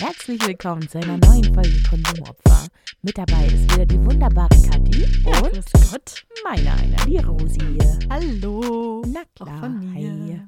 Herzlich willkommen zu einer neuen Folge Konsumopfer. Mit dabei ist wieder die wunderbare Kathi Ja, und grüß Gott. meine einer, die Rosi. Hallo. Na Auch klar, von mir. hi.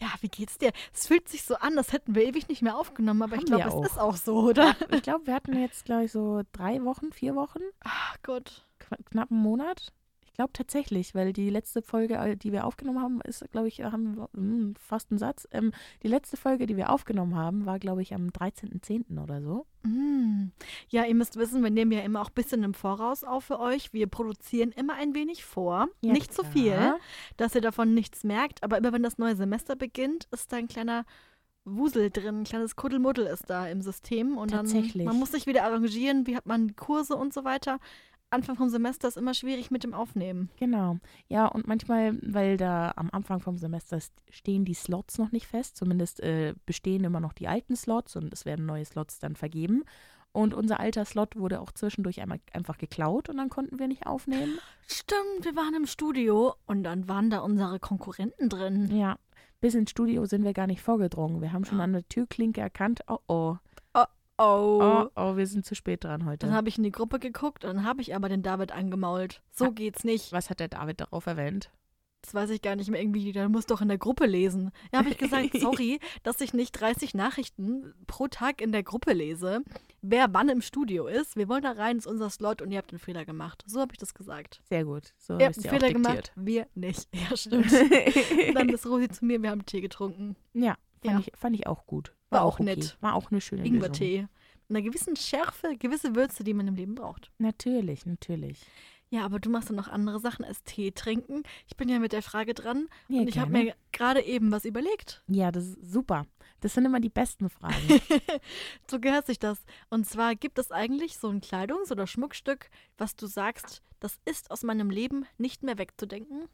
Ja, wie geht's dir? Es fühlt sich so an, als hätten wir ewig nicht mehr aufgenommen, aber ich Haben glaube, wir es auch. ist auch so, oder? Ich glaube, wir hatten jetzt, glaube ich, so drei Wochen, vier Wochen, Ach Gott. kn knapp einen Monat. Ich glaube tatsächlich, weil die letzte Folge, äh, die wir aufgenommen haben, ist, glaube ich, haben wir, hm, fast ein Satz. Ähm, die letzte Folge, die wir aufgenommen haben, war, glaube ich, am 13.10. oder so. Mm. Ja, ihr müsst wissen, wir nehmen ja immer auch ein bisschen im Voraus auf für euch. Wir produzieren immer ein wenig vor. Ja, nicht zu klar. viel, dass ihr davon nichts merkt. Aber immer wenn das neue Semester beginnt, ist da ein kleiner Wusel drin, ein kleines Kuddelmuddel ist da im System. Und Tatsächlich. dann man muss sich wieder arrangieren, wie hat man Kurse und so weiter. Anfang vom Semester ist immer schwierig mit dem Aufnehmen. Genau. Ja, und manchmal, weil da am Anfang vom Semester st- stehen die Slots noch nicht fest, zumindest äh, bestehen immer noch die alten Slots und es werden neue Slots dann vergeben. Und unser alter Slot wurde auch zwischendurch einmal einfach geklaut und dann konnten wir nicht aufnehmen. Stimmt, wir waren im Studio und dann waren da unsere Konkurrenten drin. Ja, bis ins Studio sind wir gar nicht vorgedrungen. Wir haben schon an der Türklinke erkannt, oh oh, Oh. oh oh, wir sind zu spät dran heute. Dann habe ich in die Gruppe geguckt und dann habe ich aber den David angemault. So Ah. geht's nicht. Was hat der David darauf erwähnt? Das weiß ich gar nicht mehr irgendwie. Der muss doch in der Gruppe lesen. Ja, habe ich gesagt, sorry, dass ich nicht 30 Nachrichten pro Tag in der Gruppe lese, wer wann im Studio ist. Wir wollen da rein, ist unser Slot und ihr habt einen Fehler gemacht. So habe ich das gesagt. Sehr gut. So Ihr habt ich einen Fehler gemacht, wir nicht. Ja, stimmt. Dann ist Rosi zu mir, wir haben Tee getrunken. ja, fand, Ja. Ich, fand ich auch gut. War auch okay. nett. War auch eine schöne. Ingwertee. Mit einer gewissen Schärfe, gewisse Würze, die man im Leben braucht. Natürlich, natürlich. Ja, aber du machst dann noch andere Sachen als Tee trinken. Ich bin ja mit der Frage dran Ja, und ich habe mir gerade eben was überlegt. Ja, das ist super. Das sind immer die besten Fragen. so gehört sich das. Und zwar gibt es eigentlich so ein Kleidungs- oder Schmuckstück, was du sagst, das ist aus meinem Leben nicht mehr wegzudenken.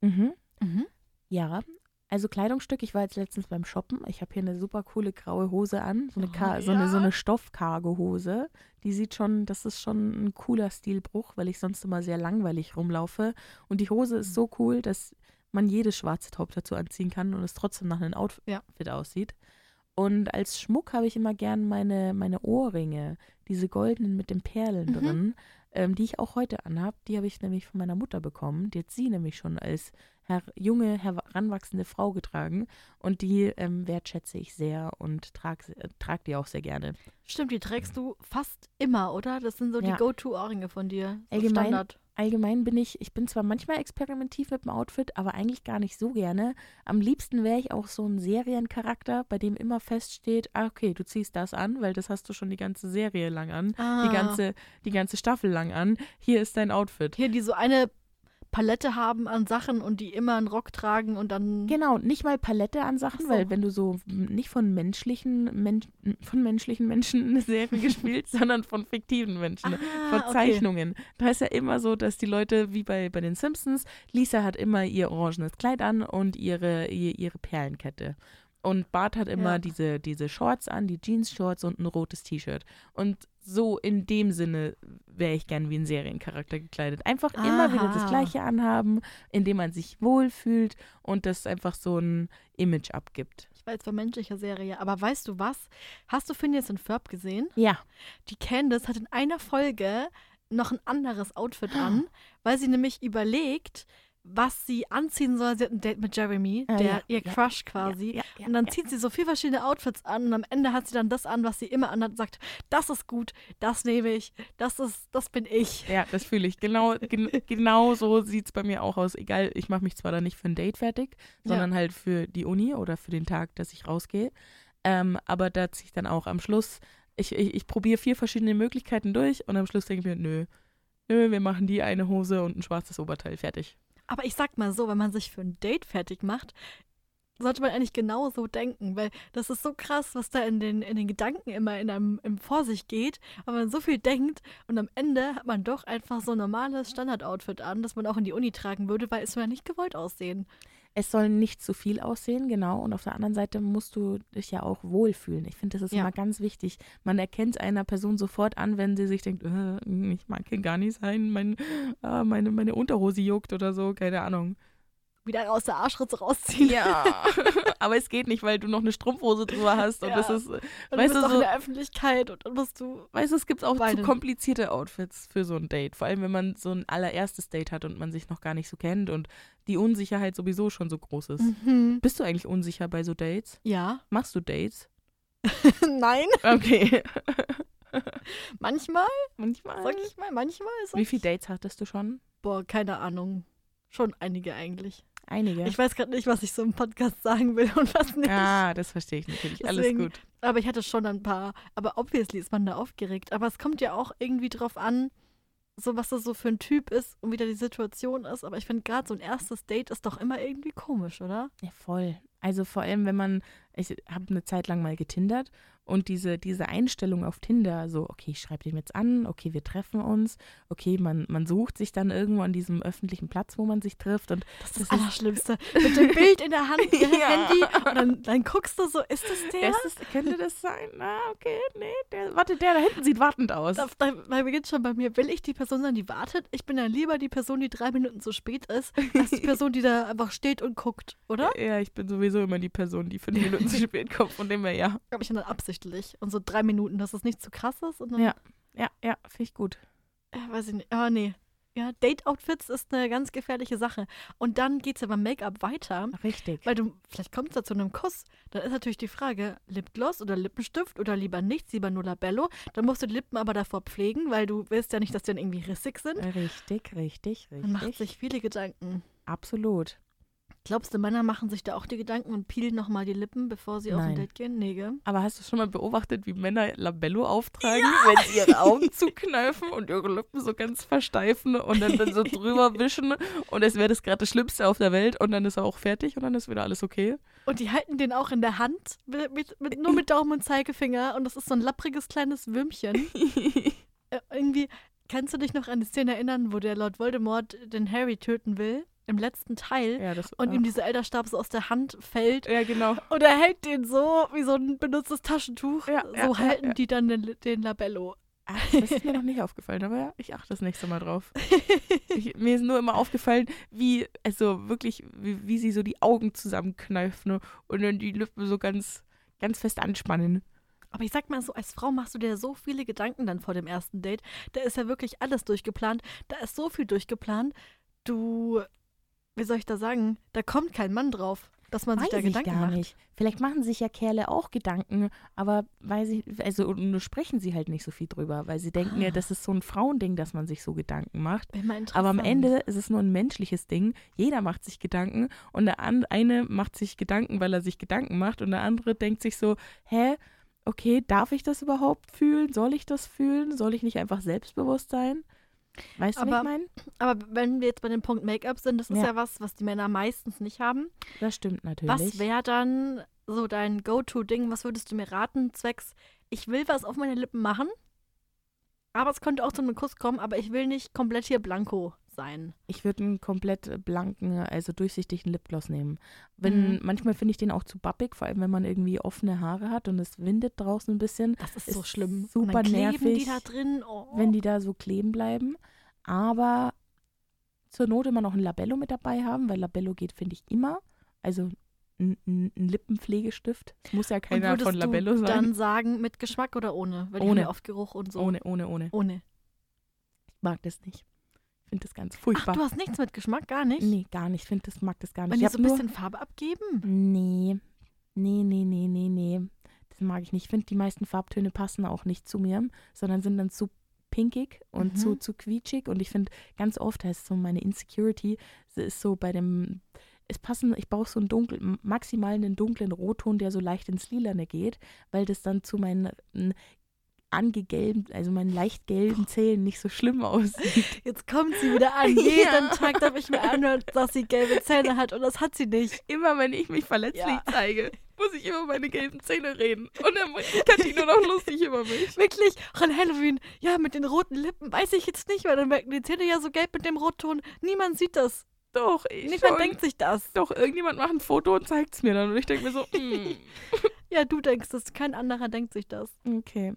mhm. Mhm. Ja, also Kleidungsstück. Ich war jetzt letztens beim Shoppen. Ich habe hier eine super coole graue Hose an. So eine, Oh, Ka so eine, so eine Stoff-Cargo-Hose. Die sieht schon, das ist schon ein cooler Stilbruch, weil ich sonst immer sehr langweilig rumlaufe. Und die Hose ist so cool, dass man jedes schwarze Top dazu anziehen kann und es trotzdem nach einem Outfit Ja. aussieht. Und als Schmuck habe ich immer gern meine, meine Ohrringe, diese goldenen mit den Perlen Mhm. drin, ähm, die ich auch heute anhab. Die habe ich nämlich von meiner Mutter bekommen. Die hat sie nämlich schon als her junge, heranwachsende Frau getragen. Und die ähm, wertschätze ich sehr und trage äh, trag die auch sehr gerne. Stimmt, die trägst du fast immer, oder? Das sind so Ja. die Go-To-Ohrringe von dir. So Allgemein- Standard. Allgemein bin ich, ich bin zwar manchmal experimentiv mit dem Outfit, aber eigentlich gar nicht so gerne. Am liebsten wäre ich auch so ein Seriencharakter, bei dem immer feststeht, ah, okay, du ziehst das an, weil das hast du schon die ganze Serie lang an, Ah. die, ganze, die ganze Staffel lang an. Hier ist dein Outfit. Hier, die so eine Palette haben an Sachen und die immer einen Rock tragen und dann. Genau, nicht mal Palette an Sachen, Ach so. weil wenn du so nicht von menschlichen, Men von menschlichen Menschen eine Serie gespielt, sondern von fiktiven Menschen, Ah, von okay. Zeichnungen. Da ist ja immer so, dass die Leute, wie bei, bei den Simpsons, Lisa hat immer ihr orangenes Kleid an und ihre, ihr, ihre Perlenkette. Und Bart hat immer Ja. diese, diese Shorts an, die Jeans-Shorts und ein rotes T-Shirt. Und so in dem Sinne wäre ich gern wie ein Seriencharakter gekleidet. Einfach immer wieder das Aha. Gleiche anhaben, indem man sich wohlfühlt und das einfach so ein Image abgibt. Ich weiß von menschlicher Serie, aber weißt du was? Hast du Phineas und Ferb gesehen? Ja, Die Candace hat in einer Folge noch ein anderes Outfit an, weil sie nämlich überlegt, was sie anziehen soll. Sie hat ein Date mit Jeremy, Ah, der ja, ihr ja, Crush quasi. ja, ja, und dann ja. zieht sie so vier verschiedene Outfits an und am Ende hat sie dann das an, was sie immer anhat und sagt, das ist gut, das nehme ich, das ist, das bin ich. Ja, das fühle ich. Genau, gen genau so sieht es bei mir auch aus. Egal, ich mache mich zwar dann nicht für ein Date fertig, sondern halt für die Uni oder für den Tag, dass ich rausgehe. Ähm, aber da ziehe ich dann auch am Schluss, ich, ich, ich probiere vier verschiedene Möglichkeiten durch und am Schluss denke ich mir, nö, nö, wir machen die eine Hose und ein schwarzes Oberteil fertig. Aber ich sag mal so, wenn man sich für ein Date fertig macht, sollte man eigentlich genauso denken, weil das ist so krass, was da in den, in den Gedanken immer in einem im vor sich geht, weil man so viel denkt und am Ende hat man doch einfach so ein normales Standard-Outfit an, das man auch in die Uni tragen würde, weil es ja nicht gewollt aussehen. Es soll nicht zu viel aussehen, genau. Und auf der anderen Seite musst du dich ja auch wohlfühlen. Ich finde, das ist Ja. immer ganz wichtig. Man erkennt einer Person sofort an, wenn sie sich denkt, äh, ich mag hier gar nicht sein, mein, äh, meine, meine Unterhose juckt oder so, keine Ahnung. Wieder aus der Arschritze rausziehen. Ja, aber es geht nicht, weil du noch eine Strumpfhose drüber hast und Ja. das ist, Und du weißt bist du, auch so, in der Öffentlichkeit und dann musst du. weißt du, es gibt auch zu Weinen. komplizierte Outfits für so ein Date, vor allem wenn man so ein allererstes Date hat und man sich noch gar nicht so kennt und die Unsicherheit sowieso schon so groß ist. Mhm. Bist du eigentlich unsicher bei so Dates? Ja. Machst du Dates? Nein. Okay. Manchmal, Manchmal. sag ich mal, manchmal ist Wie viele Dates hattest du schon? Boah, keine Ahnung. Schon einige eigentlich. Einige. Ich weiß gerade nicht, was ich so im Podcast sagen will und was nicht. ah, das verstehe ich natürlich. Alles Deswegen- gut. Aber ich hatte schon ein paar. Aber obviously ist man da aufgeregt. Aber es kommt ja auch irgendwie drauf an, so was das so für ein Typ ist und wie da die Situation ist. Aber ich finde gerade so ein erstes Date ist doch immer irgendwie komisch, oder? Ja, voll. Also vor allem, wenn man, ich habe eine Zeit lang mal getindert und diese, diese Einstellung auf Tinder, so, okay, ich schreibe den jetzt an, okay, wir treffen uns, okay, man, man sucht sich dann irgendwo an diesem öffentlichen Platz, wo man sich trifft und Das ist Das das Allerschlimmste. Mit dem Bild in der Hand, Ja. Handy. Und dann, dann guckst du so, ist das der? ist das, könnte das sein? Na, okay, nee, der, warte, der da hinten sieht wartend aus. Da, da, da beginnt schon bei mir. Will ich die Person sein, die wartet? Ich bin dann lieber die Person, die drei Minuten zu spät ist, als die Person, die da einfach steht und guckt, oder? Ja, ich bin sowieso immer die Person, die fünf Minuten zu spät kommt, von dem her ja. Glaube ich dann absichtlich. Und so drei Minuten, dass es nicht zu krass ist. Und dann, Ja. Ja, ja, finde ich gut. Äh, weiß ich nicht. Aber nee. Ja, Date-Outfits ist eine ganz gefährliche Sache. Und dann geht es ja beim Make-up weiter. Richtig. Weil du, vielleicht kommt es da zu einem Kuss. Dann ist natürlich die Frage, Lipgloss oder Lippenstift oder lieber nichts, lieber nur Labello. Dann musst du die Lippen aber davor pflegen, weil du willst ja nicht, dass die dann irgendwie rissig sind. Richtig, richtig, Man macht richtig. sich viele Gedanken. Absolut. Glaubst du, Männer machen sich da auch die Gedanken und peelen nochmal die Lippen, bevor sie auf ein Nein. Date gehen? Nee, gell? Aber hast du schon mal beobachtet, wie Männer Labello auftragen, wenn sie ihre Augen zukneifen und ihre Lippen so ganz versteifen und dann, dann so drüber wischen und es wäre das gerade das Schlimmste auf der Welt und dann ist er auch fertig und dann ist wieder alles okay? Und die halten den auch in der Hand, mit, mit, mit, nur mit Daumen und Zeigefinger. Und das ist so ein lappriges kleines Würmchen. Äh, irgendwie, kannst du dich noch an die Szene erinnern, wo der Lord Voldemort den Harry töten will? Im letzten Teil. ja, das, Und ja. ihm dieser Elderstab so aus der Hand fällt. ja, genau. Und er hält den so wie so ein benutztes Taschentuch. Ja, so ja, halten die dann den, den Labello. Ah, das ist mir noch nicht aufgefallen, aber ja, ich achte das nächste Mal drauf. Ich, mir ist nur immer aufgefallen, wie, also wirklich, wie, wie sie so die Augen zusammenkneifen und dann die Lippen so ganz, ganz fest anspannen. Aber ich sag mal so, als Frau machst du dir so viele Gedanken dann vor dem ersten Date. Da ist ja wirklich alles durchgeplant. Da ist so viel durchgeplant. Du, wie soll ich da sagen, da kommt kein Mann drauf, dass man sich da Gedanken gar macht. nicht. Vielleicht machen sich ja Kerle auch Gedanken, aber weil sie, also nur sprechen sie halt nicht so viel drüber, weil sie denken ja, Ah. das ist so ein Frauending, dass man sich so Gedanken macht. Aber am. Ende ist es nur ein menschliches Ding. Jeder macht sich Gedanken und der eine macht sich Gedanken, weil er sich Gedanken macht und der andere denkt sich so, hä, okay, darf ich das überhaupt fühlen? Soll ich das fühlen? Soll ich nicht einfach selbstbewusst sein? Weißt du, was Aber- ich meine? Aber wenn wir jetzt bei dem Punkt Make-up sind, das ist ja. Ja. was, was die Männer meistens nicht haben. Das stimmt natürlich. Was wäre dann so dein Go-To-Ding? Was würdest du mir raten, zwecks, ich will was auf meine Lippen machen, aber es könnte auch zu einem Kuss kommen, aber ich will nicht komplett hier blanko sein. Ich würde einen komplett blanken, also durchsichtigen Lipgloss nehmen. Wenn, Mhm. Manchmal finde ich den auch zu bappig, vor allem wenn man irgendwie offene Haare hat und es windet draußen ein bisschen, Das ist, Ist so schlimm. super Und dann kleben die nervig, da drin. Oh. wenn die da so kleben bleiben. Aber zur Not immer noch ein Labello mit dabei haben, weil Labello geht, finde ich, immer. Also ein, ein, Lippenpflegestift. Es muss ja keiner von Labello du sein. dann sagen, mit Geschmack oder ohne? Weil die haben Ohne. ja oft Geruch und so. Ohne, ohne, ohne. Ohne. Ich mag das nicht. Finde das ganz Ach, furchtbar. du hast nichts mit Geschmack, gar nicht? nee, gar nicht. Ich finde das, mag das gar nicht. Wenn die so ein bisschen Farbe abgeben? Nee, nee, nee, nee, nee, nee. Das mag ich nicht. Ich finde, die meisten Farbtöne passen auch nicht zu mir, sondern sind dann zu pinkig und Mhm. zu, zu quietschig. Und ich finde, ganz oft heißt so meine Insecurity, ist so bei dem, es passen, ich brauche so einen dunklen, maximal einen dunklen Rotton, der so leicht ins Lilane geht, weil das dann zu meinen angegelben, also meinen leicht gelben Zähnen nicht so schlimm aussieht. Jetzt kommt sie wieder an. Ja. Jeden Tag darf ich mir anhören, dass sie gelbe Zähne hat und das hat sie nicht. Immer wenn ich mich verletzlich Ja. zeige, muss ich über meine gelben Zähne reden. Und dann ist Kathi nur noch lustig über mich. Wirklich, an Halloween, ja, mit den roten Lippen, weiß ich jetzt nicht, weil dann wirken die Zähne ja so gelb mit dem Rotton. Niemand sieht das. Doch, ich Niemand denkt sich das. Doch, irgendjemand macht ein Foto und zeigt es mir dann. Und ich denke mir so, mm, Ja, du denkst das, kein anderer denkt sich das. okay.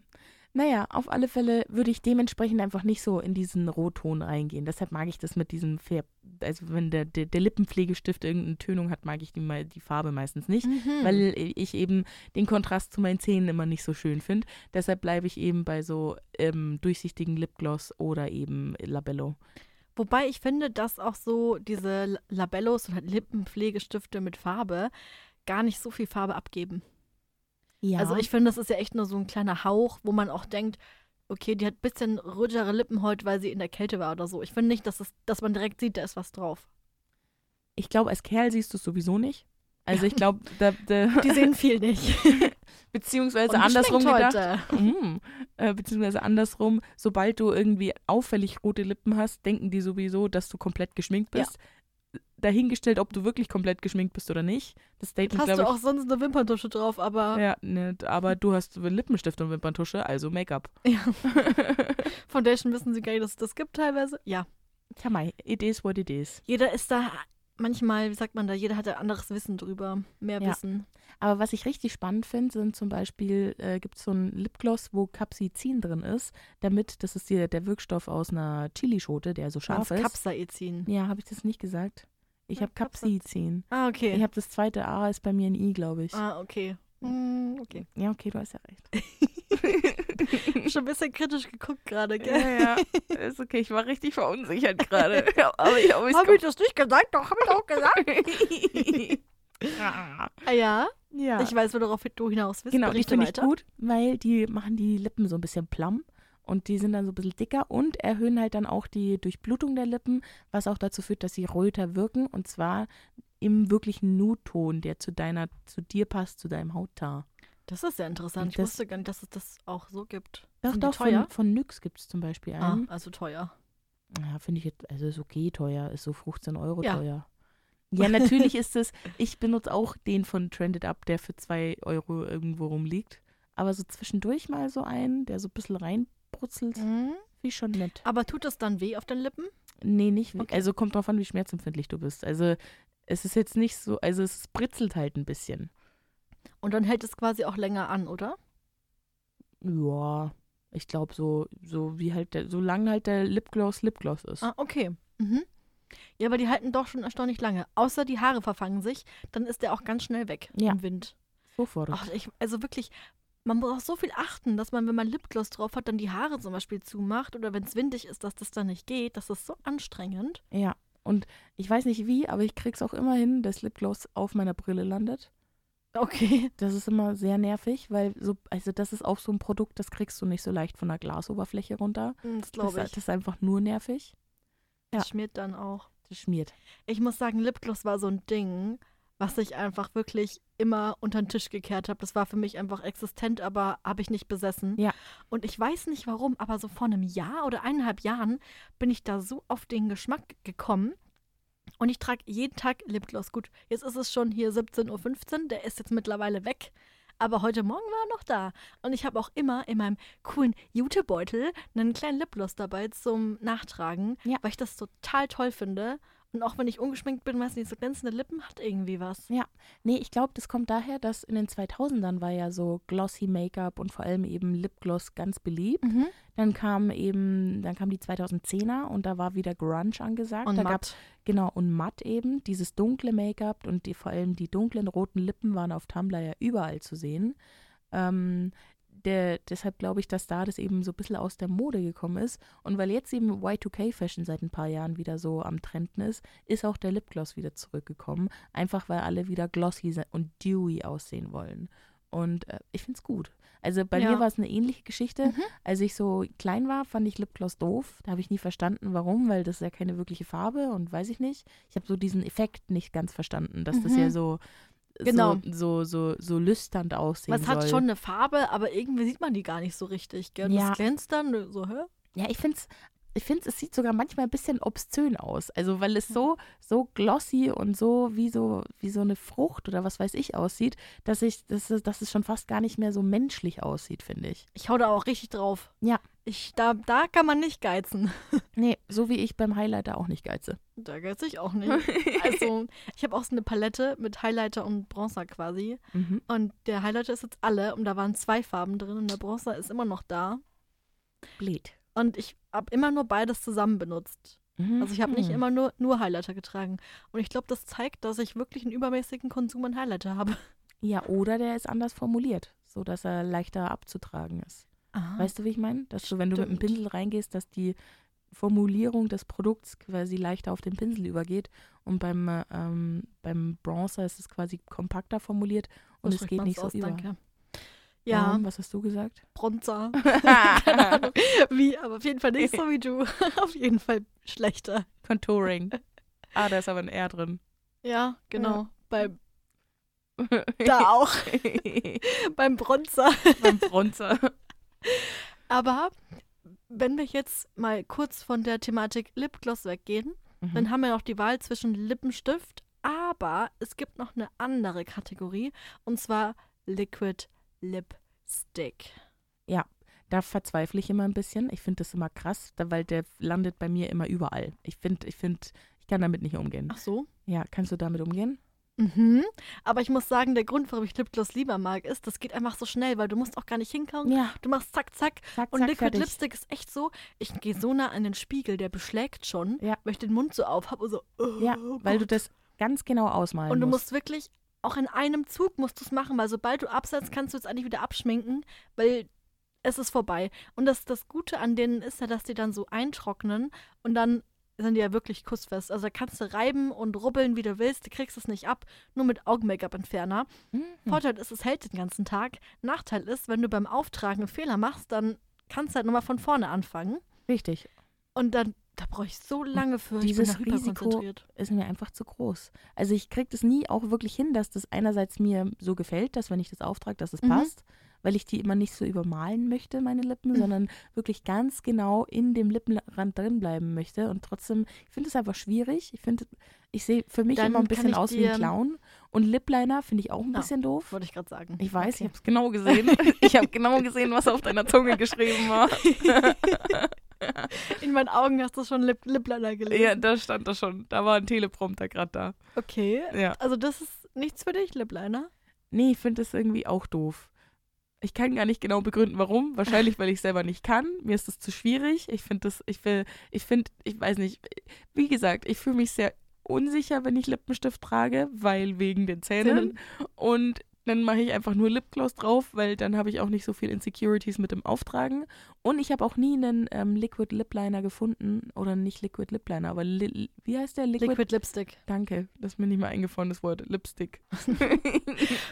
Naja, auf alle Fälle würde ich dementsprechend einfach nicht so in diesen Rotton reingehen. Deshalb mag ich das mit diesem Färb. Also, wenn der, der, der Lippenpflegestift irgendeine Tönung hat, mag ich die, die Farbe meistens nicht, Mhm. weil ich eben den Kontrast zu meinen Zähnen immer nicht so schön finde. Deshalb bleibe ich eben bei so ähm, durchsichtigen Lipgloss oder eben Labello. Wobei ich finde, dass auch so diese Labellos oder Lippenpflegestifte mit Farbe gar nicht so viel Farbe abgeben. Ja. Also ich finde, das ist ja echt nur so ein kleiner Hauch, wo man auch denkt, okay, die hat ein bisschen rötere Lippenhaut, weil sie in der Kälte war oder so. Ich finde nicht, dass, es, dass man direkt sieht, da ist was drauf. ich glaube, als Kerl siehst du es sowieso nicht. Also ich glaube, da, Die sehen viel nicht. beziehungsweise andersrum gedacht. heute. Mm, äh, beziehungsweise andersrum, sobald du irgendwie auffällig rote Lippen hast, denken die sowieso, dass du komplett geschminkt Ja. Dahingestellt, ob du wirklich komplett geschminkt bist oder nicht. Das Statement, Hast du glaube auch sonst eine Wimperntusche drauf, aber ich. Ja, ne, aber du hast Lippenstift und Wimperntusche, also Make-up. ja. Foundation wissen sie gar nicht, dass es das gibt teilweise. Ja. Tja, mei, it is what it is. Jeder ist da manchmal, wie sagt man da, jeder hat da anderes Wissen drüber. Mehr Ja. Wissen. Aber was ich richtig spannend finde, sind zum Beispiel, äh, gibt es so ein Lipgloss, wo Capsaicin drin ist, damit, das ist der, der Wirkstoff aus einer Chilischote, der so scharf ist. Capsaicin. ja, habe ich das nicht gesagt? Ich habe Capsaicin. Ah, Ich okay. habe das zweite A, ist bei mir ein I, glaube ich. Ah, okay. Hm, okay. Ja, okay, du hast ja recht. Schon ein bisschen kritisch geguckt gerade, gell? ja, ja, ist okay. Ich war richtig verunsichert gerade. aber ich habe Hab ich das nicht gesagt? Doch, hab ich auch gesagt. ja. Ah ja, ja. ich weiß, worauf du hinaus willst. genau, die Berichte finde ich weiter. gut, weil die machen die Lippen so ein bisschen plamm und die sind dann so ein bisschen dicker und erhöhen halt dann auch die Durchblutung der Lippen, was auch dazu führt, dass sie röter wirken und zwar im wirklichen Nude-Ton, der zu deiner, zu dir passt, zu deinem Hautton. Das ist sehr interessant. Ich Das- wusste gar nicht, dass es das auch so gibt. Doch, Sind doch, von, von NYX gibt es zum Beispiel Ah, einen. also teuer. Ja, finde ich jetzt, also ist okay teuer, ist so 15 Euro Ja. teuer. Ja, natürlich ist es, ich benutze auch den von Trended Up, der für 2 Euro irgendwo rumliegt. Aber so zwischendurch mal so einen, der so ein bisschen reinbrutzelt, Mhm. wie schon nett. Aber tut das dann weh auf den Lippen? Nee, nicht, wie- Okay. also kommt drauf an, wie schmerzempfindlich du bist. Also es ist jetzt nicht so, also es britzelt halt ein bisschen. Und dann hält es quasi auch länger an, oder? Ja, ich glaube so, so wie halt der, solange halt der Lipgloss Lipgloss ist. Ah, okay. Mhm. Ja, aber die halten doch schon erstaunlich lange. Außer die Haare verfangen sich, dann ist der auch ganz schnell weg Ja. im Wind. Sofort. Ach, ich, also wirklich, man muss auch so viel achten, dass man, wenn man Lipgloss drauf hat, dann die Haare zum Beispiel zumacht oder wenn es windig ist, dass das dann nicht geht. Das ist so anstrengend. Ja, und ich weiß nicht wie, aber ich krieg's auch immer hin, dass Lipgloss auf meiner Brille landet. Okay. Das ist immer sehr nervig, weil so, also das ist auch so ein Produkt, das kriegst du nicht so leicht von der Glasoberfläche runter. Das Das, glaube ich. das ist einfach nur nervig. ja. Das schmiert dann auch. Das schmiert. Ich muss sagen, Lipgloss war so ein Ding, was ich einfach wirklich immer unter den Tisch gekehrt habe. Das war für mich einfach existent, aber habe ich nicht besessen. Ja. Und ich weiß nicht warum, aber so vor einem Jahr oder eineinhalb Jahren bin ich da so auf den Geschmack gekommen. Und ich trage jeden Tag Lipgloss. Gut, jetzt ist es schon hier 17.15 Uhr, der ist jetzt mittlerweile weg. Aber heute Morgen war er noch da. Und ich habe auch immer in meinem coolen Jutebeutel einen kleinen Lipgloss dabei zum Nachtragen, Ja. weil ich das total toll finde. Und auch wenn ich ungeschminkt bin, weiß nicht, so glänzende Lippen hat irgendwie was. Nee, ich glaube, das kommt daher, dass in den 2000ern war ja so glossy Make-up und vor allem eben Lipgloss ganz beliebt. Dann kam eben, dann kam die 2010er und da war wieder Grunge angesagt. Und da matt. Genau, und matt eben, dieses dunkle Make-up und die, vor allem die dunklen roten Lippen waren auf Tumblr ja überall zu sehen. Ähm, der, deshalb glaube ich, dass da das eben so ein bisschen aus der Mode gekommen ist. Und weil jetzt eben Y2K-Fashion seit ein paar Jahren wieder so am Trenden ist, ist auch der Lipgloss wieder zurückgekommen. Einfach weil alle wieder glossy und dewy aussehen wollen. Und äh, ich finde es gut. Also bei Ja. mir war es eine ähnliche Geschichte. Mhm. Als ich so klein war, fand ich Lipgloss doof. Da habe ich nie verstanden, warum, weil das ist ja keine wirkliche Farbe und weiß ich nicht. Ich habe so diesen Effekt nicht ganz verstanden, dass das Mhm. ja so, Genau. so, so, so, so lüsternd aussehen Es soll. hat schon eine Farbe, aber irgendwie sieht man die gar nicht so richtig. Gell? Ja. Das glänzt dann so, hä? Ja, ich finde es, ich find's, es sieht sogar manchmal ein bisschen obszön aus. Also weil es so, so glossy und so wie so, wie so eine Frucht oder was weiß ich aussieht, dass ich, dass, es- dass es schon fast gar nicht mehr so menschlich aussieht, finde ich. Ich hau da auch richtig drauf. Ja. Ich, da, da kann man nicht geizen. Nee, so wie ich beim Highlighter auch nicht geize. Da geize ich auch nicht. Also, ich habe auch so eine Palette mit Highlighter und Bronzer quasi. Mhm. Und der Highlighter ist jetzt alle und da waren zwei Farben drin und der Bronzer ist immer noch da. Blöd. Und ich habe immer nur beides zusammen benutzt. Also ich habe nicht Mhm. immer nur, nur Highlighter getragen. Und ich glaube, das zeigt, dass ich wirklich einen übermäßigen Konsum an Highlighter habe. Ja, oder der ist anders formuliert, so dass er leichter abzutragen ist. Ah. Weißt du, wie ich meine? Dass du, wenn du mit dem. Pinsel reingehst, dass die Formulierung des Produkts quasi leichter auf den Pinsel übergeht. Und beim, äh, ähm, beim Bronzer ist es quasi kompakter formuliert und es geht nicht so über. Danke. Ja, Warum? Was hast du gesagt? Bronzer. Keine Ahnung. Wie, aber auf jeden Fall nicht so wie du. auf jeden Fall schlechter. Contouring. Ah, da ist aber ein R drin. Ja, genau. Beim, da auch. Beim Bronzer. beim Bronzer. Aber wenn wir jetzt mal kurz von der Thematik Lipgloss weggehen, dann Mhm. haben wir noch die Wahl zwischen Lippenstift, aber es gibt noch eine andere Kategorie und zwar Liquid Lipstick. Da verzweifle ich immer ein bisschen. Ich finde das immer krass, weil der landet bei mir immer überall. Ich finde, ich finde, ich kann damit nicht umgehen. Ach so. Ja, kannst du damit umgehen? Mhm. Aber ich muss sagen, der Grund, warum ich Lipgloss lieber mag, ist, das geht einfach so schnell, weil du musst auch gar nicht hinkommen. Ja, Du machst zack, zack. zack, Und zack, Liquid fertig. Lipstick ist echt so, ich gehe so nah an den Spiegel, der beschlägt schon, Ja. weil ich den Mund so auf habe und so. Oh Ja, weil du das ganz genau ausmalen Und du musst. musst wirklich, auch in einem Zug musst du es machen, weil sobald du absetzt, kannst du es eigentlich wieder abschminken, weil es ist vorbei. Und das, das Gute an denen ist ja, dass die dann so eintrocknen und dann sind die ja wirklich kussfest. Also da kannst du reiben und rubbeln, wie du willst, du kriegst es nicht ab, nur mit Augen-Make-up-Entferner. Mhm. Vorteil ist, es hält den ganzen Tag. Nachteil ist, wenn du beim Auftragen einen Fehler machst, dann kannst du halt nochmal von vorne anfangen. Richtig. Und dann, da brauche ich so lange für. dieses ich Risiko-. Ist mir einfach zu groß. Also ich kriege das nie auch wirklich hin, dass das einerseits mir so gefällt, dass wenn ich das auftrage, dass es Mhm. passt, weil ich die immer nicht so übermalen möchte, meine Lippen, Mhm. sondern wirklich ganz genau in dem Lippenrand drin bleiben möchte. Und trotzdem, ich finde es einfach schwierig. Ich finde, ich sehe für mich Dann immer ein bisschen ich aus wie ein Clown. Und Lipliner finde ich auch ein Ah. bisschen doof. Wollte ich gerade sagen. Ich weiß, ich Okay. habe es genau gesehen. Ich habe genau gesehen, was auf deiner Zunge geschrieben war. In meinen Augen hast du schon Lip Lipliner gelesen. Ja, da stand das schon. Da war ein Teleprompter gerade da. Okay. Ja. Also das ist nichts für dich, Lipliner? Nee, ich finde das irgendwie auch doof. Ich kann gar nicht genau begründen, warum. Wahrscheinlich, weil ich selber nicht kann. Mir ist das zu schwierig. Ich finde das, ich will, ich finde, ich weiß nicht. Wie gesagt, ich fühle mich sehr unsicher, wenn ich Lippenstift trage, weil wegen den Zähnen. Und dann mache ich einfach nur Lipgloss drauf, weil dann habe ich auch nicht so viel Insecurities mit dem Auftragen. Und ich habe auch nie einen ähm, Liquid Lip Liner gefunden. Oder nicht Liquid Lip Liner, aber li wie heißt der? Liquid? Liquid Lipstick. Danke, das ist mir nicht mal eingefallen, das Wort Lipstick.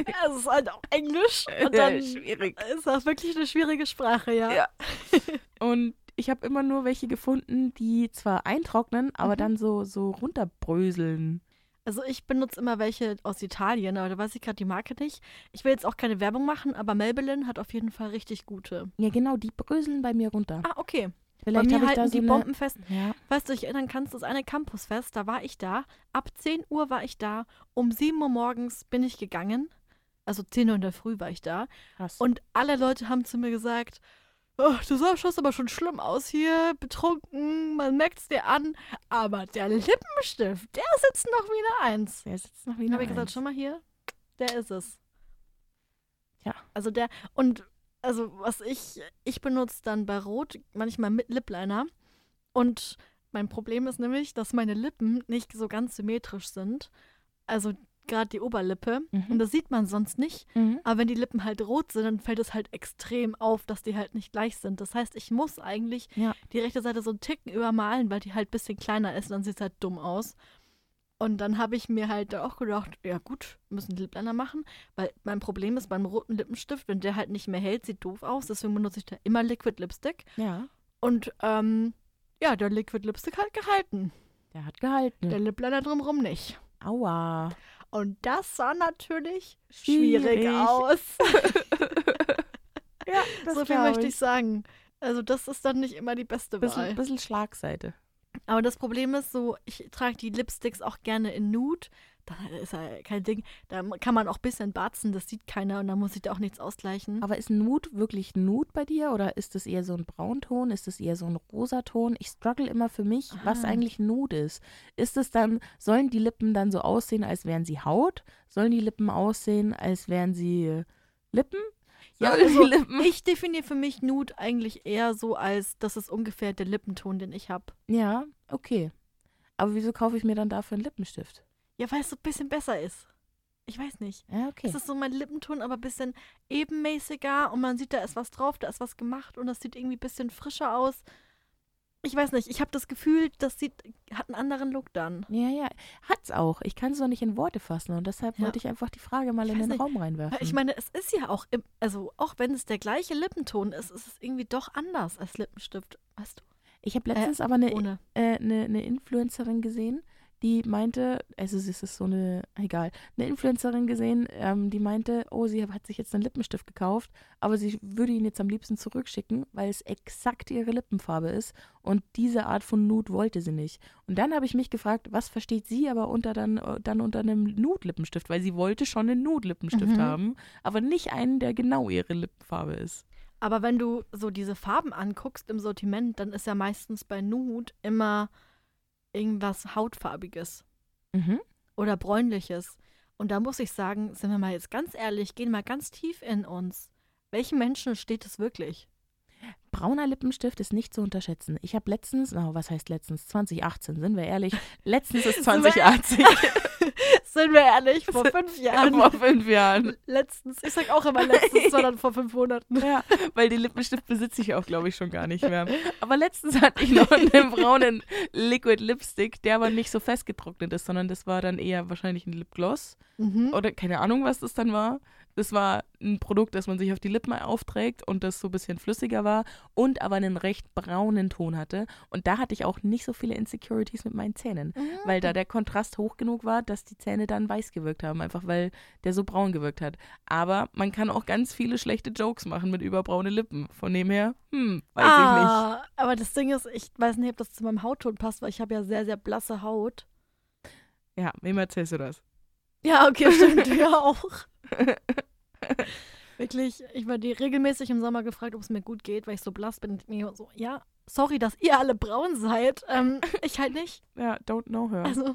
Ja, es ist halt auch Englisch. Und Ja, dann schwierig. ist das wirklich eine schwierige Sprache, ja. Ja. Und ich habe immer nur welche gefunden, die zwar eintrocknen, aber Mhm. dann so, so runterbröseln. Also ich benutze immer welche aus Italien, aber da weiß ich gerade die Marke nicht. Ich will jetzt auch keine Werbung machen, aber Maybelline hat auf jeden Fall richtig gute. Ja, genau, die bröseln bei mir runter. Ah, okay. Vielleicht bei mir halten so die eine, Bomben fest. Ja, Weißt du, ich erinnern kannst, das eine Campusfest, da war ich da. Ab 10 Uhr war ich da. Um 7 Uhr morgens bin ich gegangen. Also 10 Uhr in der Früh war ich da. krass. Und alle Leute haben zu mir gesagt, oh, du schaust aber schon schlimm aus hier, betrunken, man merkt es dir an. Aber der Lippenstift, der sitzt noch wieder eins. der sitzt noch Dann wieder habe ich gesagt, schon mal hier, der ist es. Ja. Also der, und also was ich, ich benutze dann bei Rot manchmal mit Lipliner. Und mein Problem ist nämlich, dass meine Lippen nicht so ganz symmetrisch sind. Also gerade die Oberlippe. Und Mhm. das sieht man sonst nicht. Mhm. Aber wenn die Lippen halt rot sind, dann fällt es halt extrem auf, dass die halt nicht gleich sind. Das heißt, ich muss eigentlich Ja. die rechte Seite so einen Ticken übermalen, weil die halt ein bisschen kleiner ist und dann sieht es halt dumm aus. Und dann habe ich mir halt auch gedacht, ja gut, wir müssen Lipliner machen, weil mein Problem ist beim roten Lippenstift, wenn der halt nicht mehr hält, sieht doof aus. Deswegen benutze ich da immer Liquid Lipstick. Ja, Und ähm, ja, der Liquid Lipstick hat gehalten. der hat gehalten. Der Lipliner drumherum nicht. Aua. Und das sah natürlich schwierig, Schwierig. aus. Ja, so viel möchte ich sagen. Also das ist dann nicht immer die beste Bisschen, Wahl. bisschen Schlagseite. Aber das Problem ist so, ich trage die Lipsticks auch gerne in Nude. Dann ist ja kein Ding. Da kann man auch ein bisschen batzen, das sieht keiner und da muss ich da auch nichts ausgleichen. Aber ist Nude wirklich Nude bei dir oder ist es eher so ein Braunton? Ist es eher so ein Rosaton? Ich struggle immer für mich, was Ah. eigentlich Nude ist. Ist es dann, sollen die Lippen dann so aussehen, als wären sie Haut? Sollen die Lippen aussehen, als wären sie Lippen? Ja, also Lippen. ich definiere für mich Nude eigentlich eher so als, das ist ungefähr der Lippenton, den ich habe. Ja, okay. Aber wieso kaufe ich mir dann dafür einen Lippenstift? Ja, weil es so ein bisschen besser ist. Ich weiß nicht. Ja, okay. Es ist so mein Lippenton, aber ein bisschen ebenmäßiger und man sieht, da ist was drauf, da ist was gemacht und das sieht irgendwie ein bisschen frischer aus. Ich weiß nicht, ich habe das Gefühl, das sieht, hat einen anderen Look dann. Ja, ja, hat's auch. Ich kann es noch nicht in Worte fassen und deshalb Ja. wollte ich einfach die Frage mal Ich in den nicht, Raum reinwerfen. Ich meine, es ist ja auch, im, also auch wenn es der gleiche Lippenton ist, ist es irgendwie doch anders als Lippenstift. Weißt ich habe letztens aber eine du? Äh, eine, eine Influencerin gesehen, die meinte, also es ist so eine, egal, eine Influencerin gesehen, ähm, die meinte, oh, sie hat sich jetzt einen Lippenstift gekauft, aber sie würde ihn jetzt am liebsten zurückschicken, weil es exakt ihre Lippenfarbe ist und diese Art von Nude wollte sie nicht. Und dann habe ich mich gefragt, was versteht sie aber unter dann, äh, dann unter einem Nude-Lippenstift, weil sie wollte schon einen Nude-Lippenstift Mhm. haben, aber nicht einen, der genau ihre Lippenfarbe ist. Aber wenn du so diese Farben anguckst im Sortiment, dann ist ja meistens bei Nude immer irgendwas Hautfarbiges Mhm. oder bräunliches. Und da muss ich sagen, sind wir mal jetzt ganz ehrlich, gehen mal ganz tief in uns. Welchen Menschen steht es wirklich? Brauner Lippenstift ist nicht zu unterschätzen. Ich habe letztens, oh, was heißt letztens? 2018, sind wir ehrlich. Letztens ist Sind wir- 2080. Sind wir ehrlich, vor fünf Jahren. Vor fünf Jahren. letztens, ich sag auch immer letztens, sondern vor fünf Monaten. Ja, weil den Lippenstift besitze ich auch, glaube ich, schon gar nicht mehr. Aber letztens hatte ich noch einen braunen Liquid Lipstick, der aber nicht so festgetrocknet ist, sondern das war dann eher wahrscheinlich ein Lipgloss. Mhm. Oder keine Ahnung, was das dann war. Das war ein Produkt, das man sich auf die Lippen aufträgt und das so ein bisschen flüssiger war und aber einen recht braunen Ton hatte. Und da hatte ich auch nicht so viele Insecurities mit meinen Zähnen, weil da der Kontrast hoch genug war, dass die Zähne dann weiß gewirkt haben, einfach weil der so braun gewirkt hat. Aber man kann auch ganz viele schlechte Jokes machen mit überbraune Lippen. Von dem her, hm, weiß ich ah, Aber das Ding ist, ich weiß nicht, ob das zu meinem Hautton passt, weil ich habe ja sehr, sehr blasse Haut. nicht. Ja, wem erzählst du das? Ja, okay, stimmt, ja auch. Wirklich, ich war die regelmäßig im Sommer gefragt, ob es mir gut geht, weil ich so blass bin. Mir so, ja, sorry, dass ihr alle braun seid. Ähm, ich halt nicht. Ja, don't know her. Also,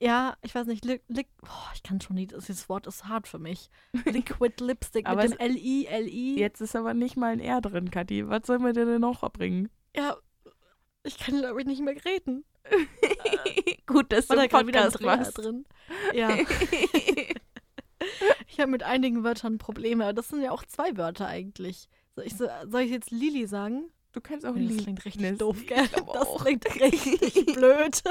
ja, ich weiß nicht, li li oh, ich kann schon nicht, das Wort ist hart für mich. Liquid Lipstick Aber mit dem L-I, L-I. Jetzt ist aber nicht mal ein R drin, Kathi. Was soll man dir denn noch bringen? Ja, ich kann, glaube ich, nicht mehr reden. Gut, dass du einen gerade wieder ein Podcast machst. drin. Ja, ich habe mit einigen Wörtern Probleme. aber Das sind ja auch zwei Wörter eigentlich. Soll ich, so, soll ich jetzt Lili sagen? Du kannst auch Nee, das klingt richtig nennen. doof, gell? Das klingt richtig blöd.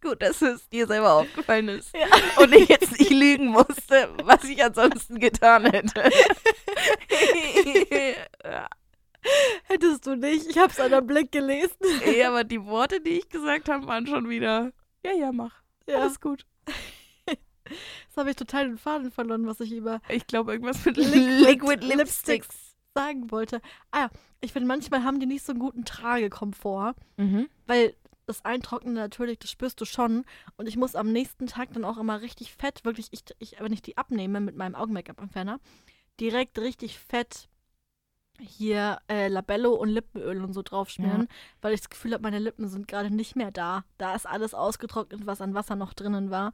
Gut, dass es dir selber aufgefallen ist. Ja. Und ich jetzt nicht lügen musste, was ich ansonsten getan hätte. ja, Hättest du nicht. Ich habe es an deinem Blick gelesen. aber die Worte, die ich gesagt habe, waren schon wieder. Ja, ja, mach. Ja, Alles gut. das habe ich total den Faden verloren, was ich über Ich glaube, irgendwas mit Liquid Liquid, Lipsticks. Lipsticks sagen wollte. Ah, ja, ich finde, manchmal haben die nicht so einen guten Tragekomfort, Mhm. weil das Eintrocknen natürlich, das spürst du schon. Und ich muss am nächsten Tag dann auch immer richtig fett, wirklich, ich, ich, wenn ich die abnehme mit meinem Augen-Make-up-Entferner, direkt richtig fett hier äh, Labello und Lippenöl und so draufschmieren, weil ich das Gefühl habe, meine Lippen sind gerade nicht mehr da. Da ist alles ausgetrocknet, was an Wasser noch drinnen war.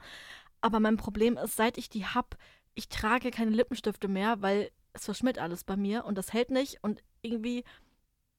Aber mein Problem ist, seit ich die hab, ich trage keine Lippenstifte mehr, weil es verschmiert alles bei mir und das hält nicht und irgendwie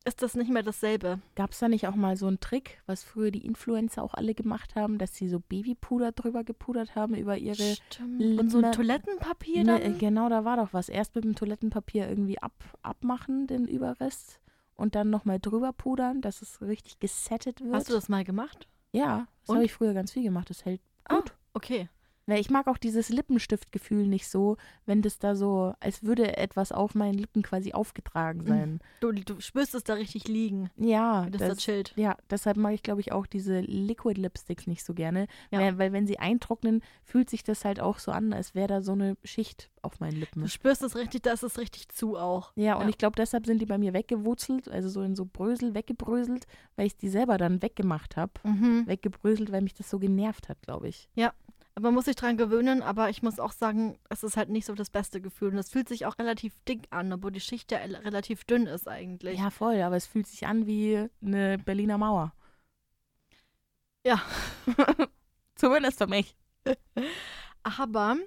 ist das nicht mehr dasselbe. Gab es da nicht auch mal so einen Trick, was früher die Influencer auch alle gemacht haben, dass sie so Babypuder drüber gepudert haben über ihre. Stimmt. Und so ein Lippen- Toilettenpapier Ne, dann? genau, da war doch was. Erst mit dem Toilettenpapier irgendwie ab, abmachen, den Überrest. Und dann nochmal drüber pudern, dass es richtig gesettet wird. Hast du das mal gemacht? Ja, das habe ich früher ganz viel gemacht. Das hält Ah. gut. Okay. Weil ich mag auch dieses Lippenstiftgefühl nicht so, wenn das da so, als würde etwas auf meinen Lippen quasi aufgetragen sein. Du, du spürst es da richtig liegen, Ja, wie das, da das, chillt. ja, deshalb mag ich, glaube ich, auch diese Liquid Lipsticks nicht so gerne. Ja. Weil, weil wenn sie eintrocknen, fühlt sich das halt auch so an, als wäre da so eine Schicht auf meinen Lippen. Du spürst es richtig, da ist richtig zu auch. Ja, und Ja. ich glaube, deshalb sind die bei mir weggewurzelt, also so in so Brösel weggebröselt, weil ich die selber dann weggemacht habe. Mhm. Weggebröselt, weil mich das so genervt hat, glaube ich. Aber man muss sich dran gewöhnen, aber ich muss auch sagen, es ist halt nicht so das beste Gefühl. Und es fühlt sich auch relativ dick an, obwohl die Schicht ja el- relativ dünn ist eigentlich. Ja, voll, aber es fühlt sich an wie eine Berliner Mauer. Ja. Zumindest für mich. Aber,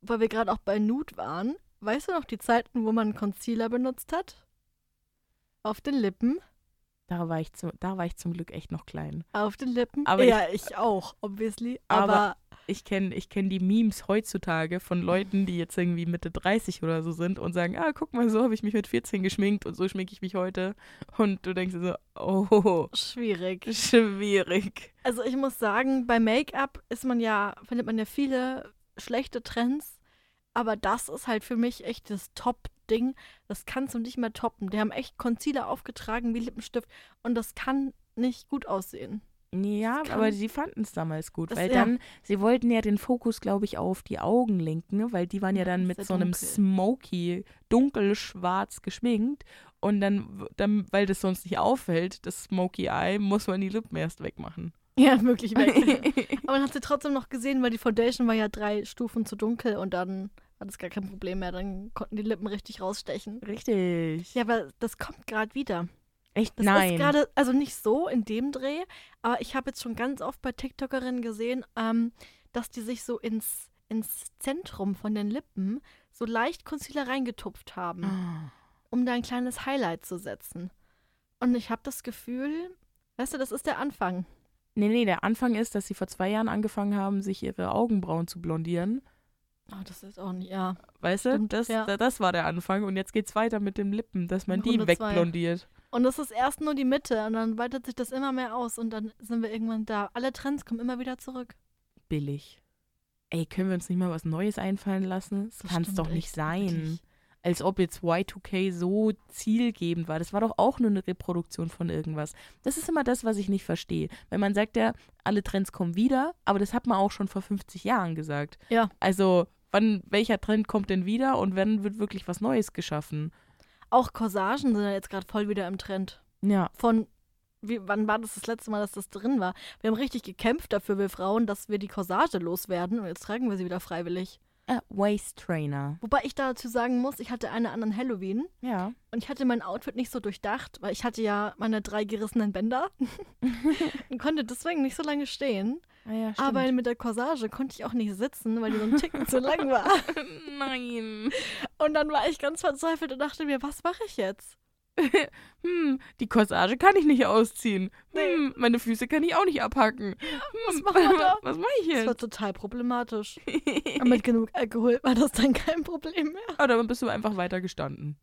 weil wir gerade auch bei Nude waren, weißt du noch die Zeiten, wo man Concealer benutzt hat? Auf den Lippen? Da war ich, zu, da war ich zum Glück echt noch klein. Auf den Lippen? Aber ja, ich, auch, obviously. Aber, Aber Ich kenne ich kenn die Memes heutzutage von Leuten, die jetzt irgendwie Mitte 30 oder so sind und sagen, ah, guck mal, so habe ich mich mit 14 geschminkt und so schminke ich mich heute. Und du denkst dir so, oh, schwierig. schwierig. Also ich muss sagen, bei Make-up ist man ja, findet man ja viele schlechte Trends. Aber das ist halt für mich echt das Top-Ding. Das kannst du nicht mehr toppen. Die haben echt Concealer aufgetragen wie Lippenstift und das kann nicht gut aussehen. Ja, aber sie fanden es damals gut, Das- weil ja. dann, sie wollten ja den Fokus, glaube ich, auf die Augen lenken, weil die waren ja Ja, dann mit ja so einem dunkel. smoky, dunkelschwarz geschminkt und dann, dann, weil das sonst nicht auffällt, das smoky Eye, muss man die Lippen erst wegmachen. Ja, wirklich weg. Aber man hat sie trotzdem noch gesehen, weil die Foundation war ja drei Stufen zu dunkel und dann war das gar kein Problem mehr. Dann konnten die Lippen richtig rausstechen. Richtig. Ja, aber das kommt gerade wieder. Echt? Das Nein. ist gerade, also nicht so in dem Dreh, aber ich habe jetzt schon ganz oft bei TikTokerinnen gesehen, ähm, dass die sich so ins, ins Zentrum von den Lippen so leicht Concealer reingetupft haben, Ah. um da ein kleines Highlight zu setzen. Und ich habe das Gefühl, weißt du, das ist der Anfang. Nee, nee, der Anfang ist, dass sie vor zwei Jahren angefangen haben, sich ihre Augenbrauen zu blondieren. Oh, das ist auch nicht, ja. Weißt du, das, ja. da- das war der Anfang und jetzt geht's weiter mit den Lippen, dass man die Runde zwei. wegblondiert. Und das ist erst nur die Mitte und dann weitet sich das immer mehr aus und dann sind wir irgendwann da. Alle Trends kommen immer wieder zurück. Billig. Ey, können wir uns nicht mal was Neues einfallen lassen? Das, Das kann es doch nicht sein. wirklich. Als ob jetzt Y2K so zielgebend war. Das war doch auch nur eine Reproduktion von irgendwas. Das ist immer das, was ich nicht verstehe. Weil man sagt ja, alle Trends kommen wieder, aber das hat man auch schon vor 50 Jahren gesagt. Ja. Also, wann, welcher Trend kommt denn wieder und wann wird wirklich was Neues geschaffen? Auch Corsagen sind ja jetzt gerade voll wieder im Trend. Ja. Von, wie, wann war das das letzte Mal, dass das drin war? Wir haben richtig gekämpft dafür, wir Frauen, dass wir die Corsage loswerden und jetzt tragen wir sie wieder freiwillig. Äh, Waist Trainer. Wobei ich dazu sagen muss, ich hatte eine an Halloween Ja. und ich hatte mein Outfit nicht so durchdacht, weil ich hatte ja meine drei gerissenen Bänder und konnte deswegen nicht so lange stehen. Ah, ja Aber mit der Corsage konnte ich auch nicht sitzen, weil die so ein Ticken zu lang war. Nein. Und dann war ich ganz verzweifelt und dachte mir, was mache ich jetzt? Hm, die Corsage kann ich nicht ausziehen. Hm, meine Füße kann ich auch nicht abhacken. Was Hm, machen wir da? Was mache ich Das war jetzt? total problematisch. Aber mit genug Alkohol war das dann kein Problem mehr. Aber dann bist du einfach weiter gestanden.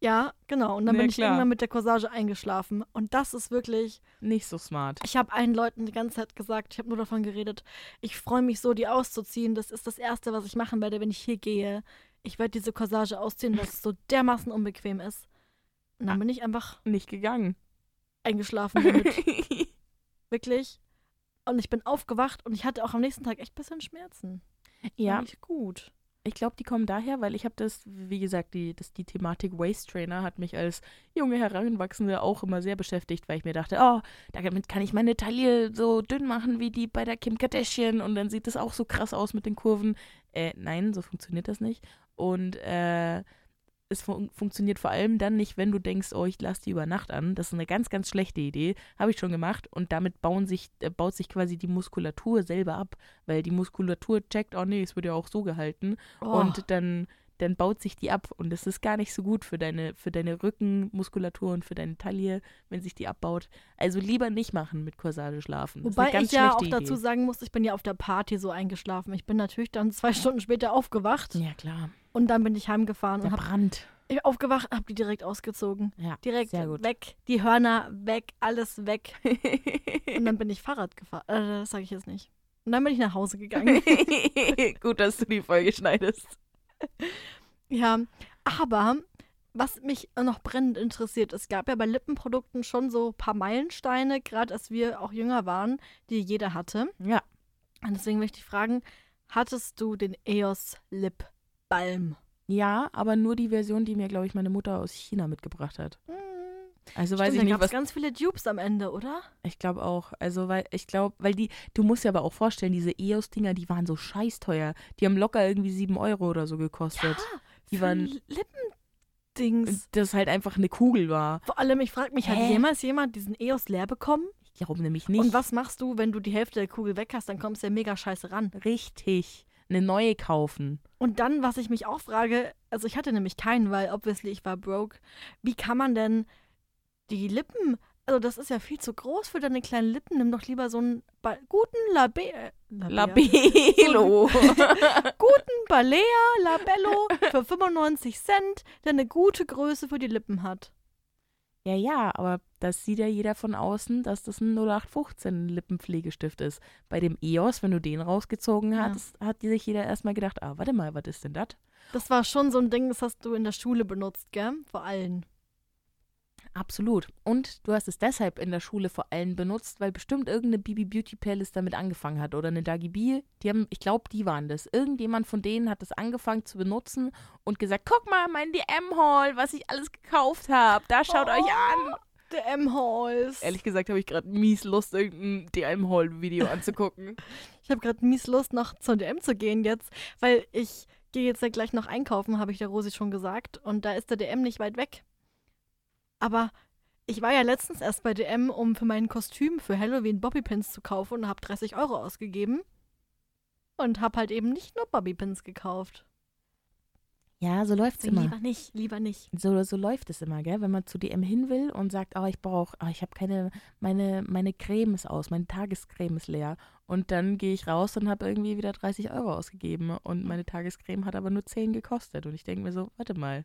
Ja, genau. Und dann Na bin ich klar. irgendwann mit der Corsage eingeschlafen. Und das ist wirklich, Nicht so smart. ich habe allen Leuten die ganze Zeit gesagt, ich habe nur davon geredet, ich freue mich so, die auszuziehen. Das ist das Erste, was ich machen werde, wenn ich hier gehe. Ich werde diese Corsage ausziehen, weil es so dermaßen unbequem ist. Und dann bin ich einfach Nicht gegangen. eingeschlafen damit. Wirklich. Und ich bin aufgewacht und ich hatte auch am nächsten Tag echt ein bisschen Schmerzen. ja, nicht gut. ich glaube, die kommen daher, weil ich habe das, wie gesagt, die, das, die Thematik Waist Trainer hat mich als junge Heranwachsende auch immer sehr beschäftigt, weil ich mir dachte, oh, damit kann ich meine Taille so dünn machen wie die bei der Kim Kardashian und dann sieht das auch so krass aus mit den Kurven. Äh, nein, so funktioniert das nicht. Und äh, es fun funktioniert vor allem dann nicht, wenn du denkst, oh, ich lasse die über Nacht an. Das ist eine ganz, ganz schlechte Idee. Habe ich schon gemacht. Und damit bauen sich, äh, baut sich quasi die Muskulatur selber ab. Weil die Muskulatur checkt, oh nee, es wird ja auch so gehalten. Oh, Und dann, dann baut sich die ab. Und das ist gar nicht so gut für deine, für deine Rückenmuskulatur und für deine Taille, wenn sich die abbaut. Also lieber nicht machen mit Corsage schlafen. Wobei ich ja auch schlechte dazu Idee. sagen muss, ich bin ja auf der Party so eingeschlafen. Ich bin natürlich dann zwei Stunden später aufgewacht Ja, klar. und dann bin ich heimgefahren Der und habe Brand. aufgewacht und habe die direkt ausgezogen. Ja, Direkt sehr gut. weg, die Hörner weg, alles weg. Und dann bin ich Fahrrad gefahren. Äh, das sage ich jetzt nicht. Und dann bin ich nach Hause gegangen. Gut, dass du die Folge schneidest. ja, aber was mich noch brennend interessiert, es gab ja bei Lippenprodukten schon so ein paar Meilensteine, gerade als wir auch jünger waren, die jeder hatte. Ja. Und deswegen möchte ich fragen, hattest du den EOS Lip Balm? Ja, aber nur die Version, die mir, glaube ich, meine Mutter aus China mitgebracht hat. Hm. Also Stimmt, weiß ich da nicht, was. ganz viele Dupes am Ende, oder? Ich glaube auch. Also, weil ich glaube, weil die, du musst dir aber auch vorstellen, diese EOS-Dinger, die waren so scheißteuer. Die haben locker irgendwie 7 Euro oder so gekostet. Die waren, Lippendings. das halt einfach eine Kugel war. Vor allem, ich frage mich, hat Hä? jemals jemand diesen EOS leer bekommen? Ich glaube nämlich nicht. Und was machst du, wenn du die Hälfte der Kugel weg hast? Dann kommst du ja mega scheiße ran. Richtig. eine neue kaufen. Und dann, was ich mich auch frage, also ich hatte nämlich keinen, weil obviously ich war broke. Wie kann man denn die Lippen, also das ist ja viel zu groß für deine kleinen Lippen. Nimm doch lieber so einen ba guten Labe äh, Labelo. guten Balea Labello für 95 Cent, der eine gute Größe für die Lippen hat. ja, ja, aber das sieht ja jeder von außen, dass das ein 0815 Lippenpflegestift ist. Bei dem EOS, wenn du den rausgezogen Ja. hast, hat sich jeder erstmal gedacht, ah, warte mal, was ist denn das? Das war schon so ein Ding, das hast du in der Schule benutzt, gell? Vor allen. Absolut. Und du hast es deshalb in der Schule vor allem benutzt, weil bestimmt irgendeine Bibi Beauty Playlist damit angefangen hat oder eine Dagi B. Die haben, ich glaube, die waren das. Irgendjemand von denen hat das angefangen zu benutzen und gesagt, guck mal, mein DM-Haul, was ich alles gekauft habe. Da schaut euch an. Der M-Halls. Ehrlich gesagt habe ich gerade mies Lust, irgendein DM-Haul-Video anzugucken. Ich habe gerade mies Lust, noch zur DM zu gehen jetzt, weil ich gehe jetzt ja gleich noch einkaufen, habe ich der Rosi schon gesagt. Und da ist der DM nicht weit weg. Aber ich war ja letztens erst bei DM, um für mein Kostüm für Halloween Bobbypins zu kaufen und habe 30 Euro ausgegeben. Und habe halt eben nicht nur Bobbypins gekauft. Ja, so läuft's Deswegen immer. lieber nicht, lieber nicht. So, so läuft es immer, gell? Wenn man zu DM hin will und sagt, oh, ich brauche, oh, ich habe keine, meine, meine Creme ist aus, meine Tagescreme ist leer. Und dann gehe ich raus und habe irgendwie wieder 30 Euro ausgegeben. Und meine Tagescreme hat aber nur 10 gekostet. Und ich denke mir so, warte mal.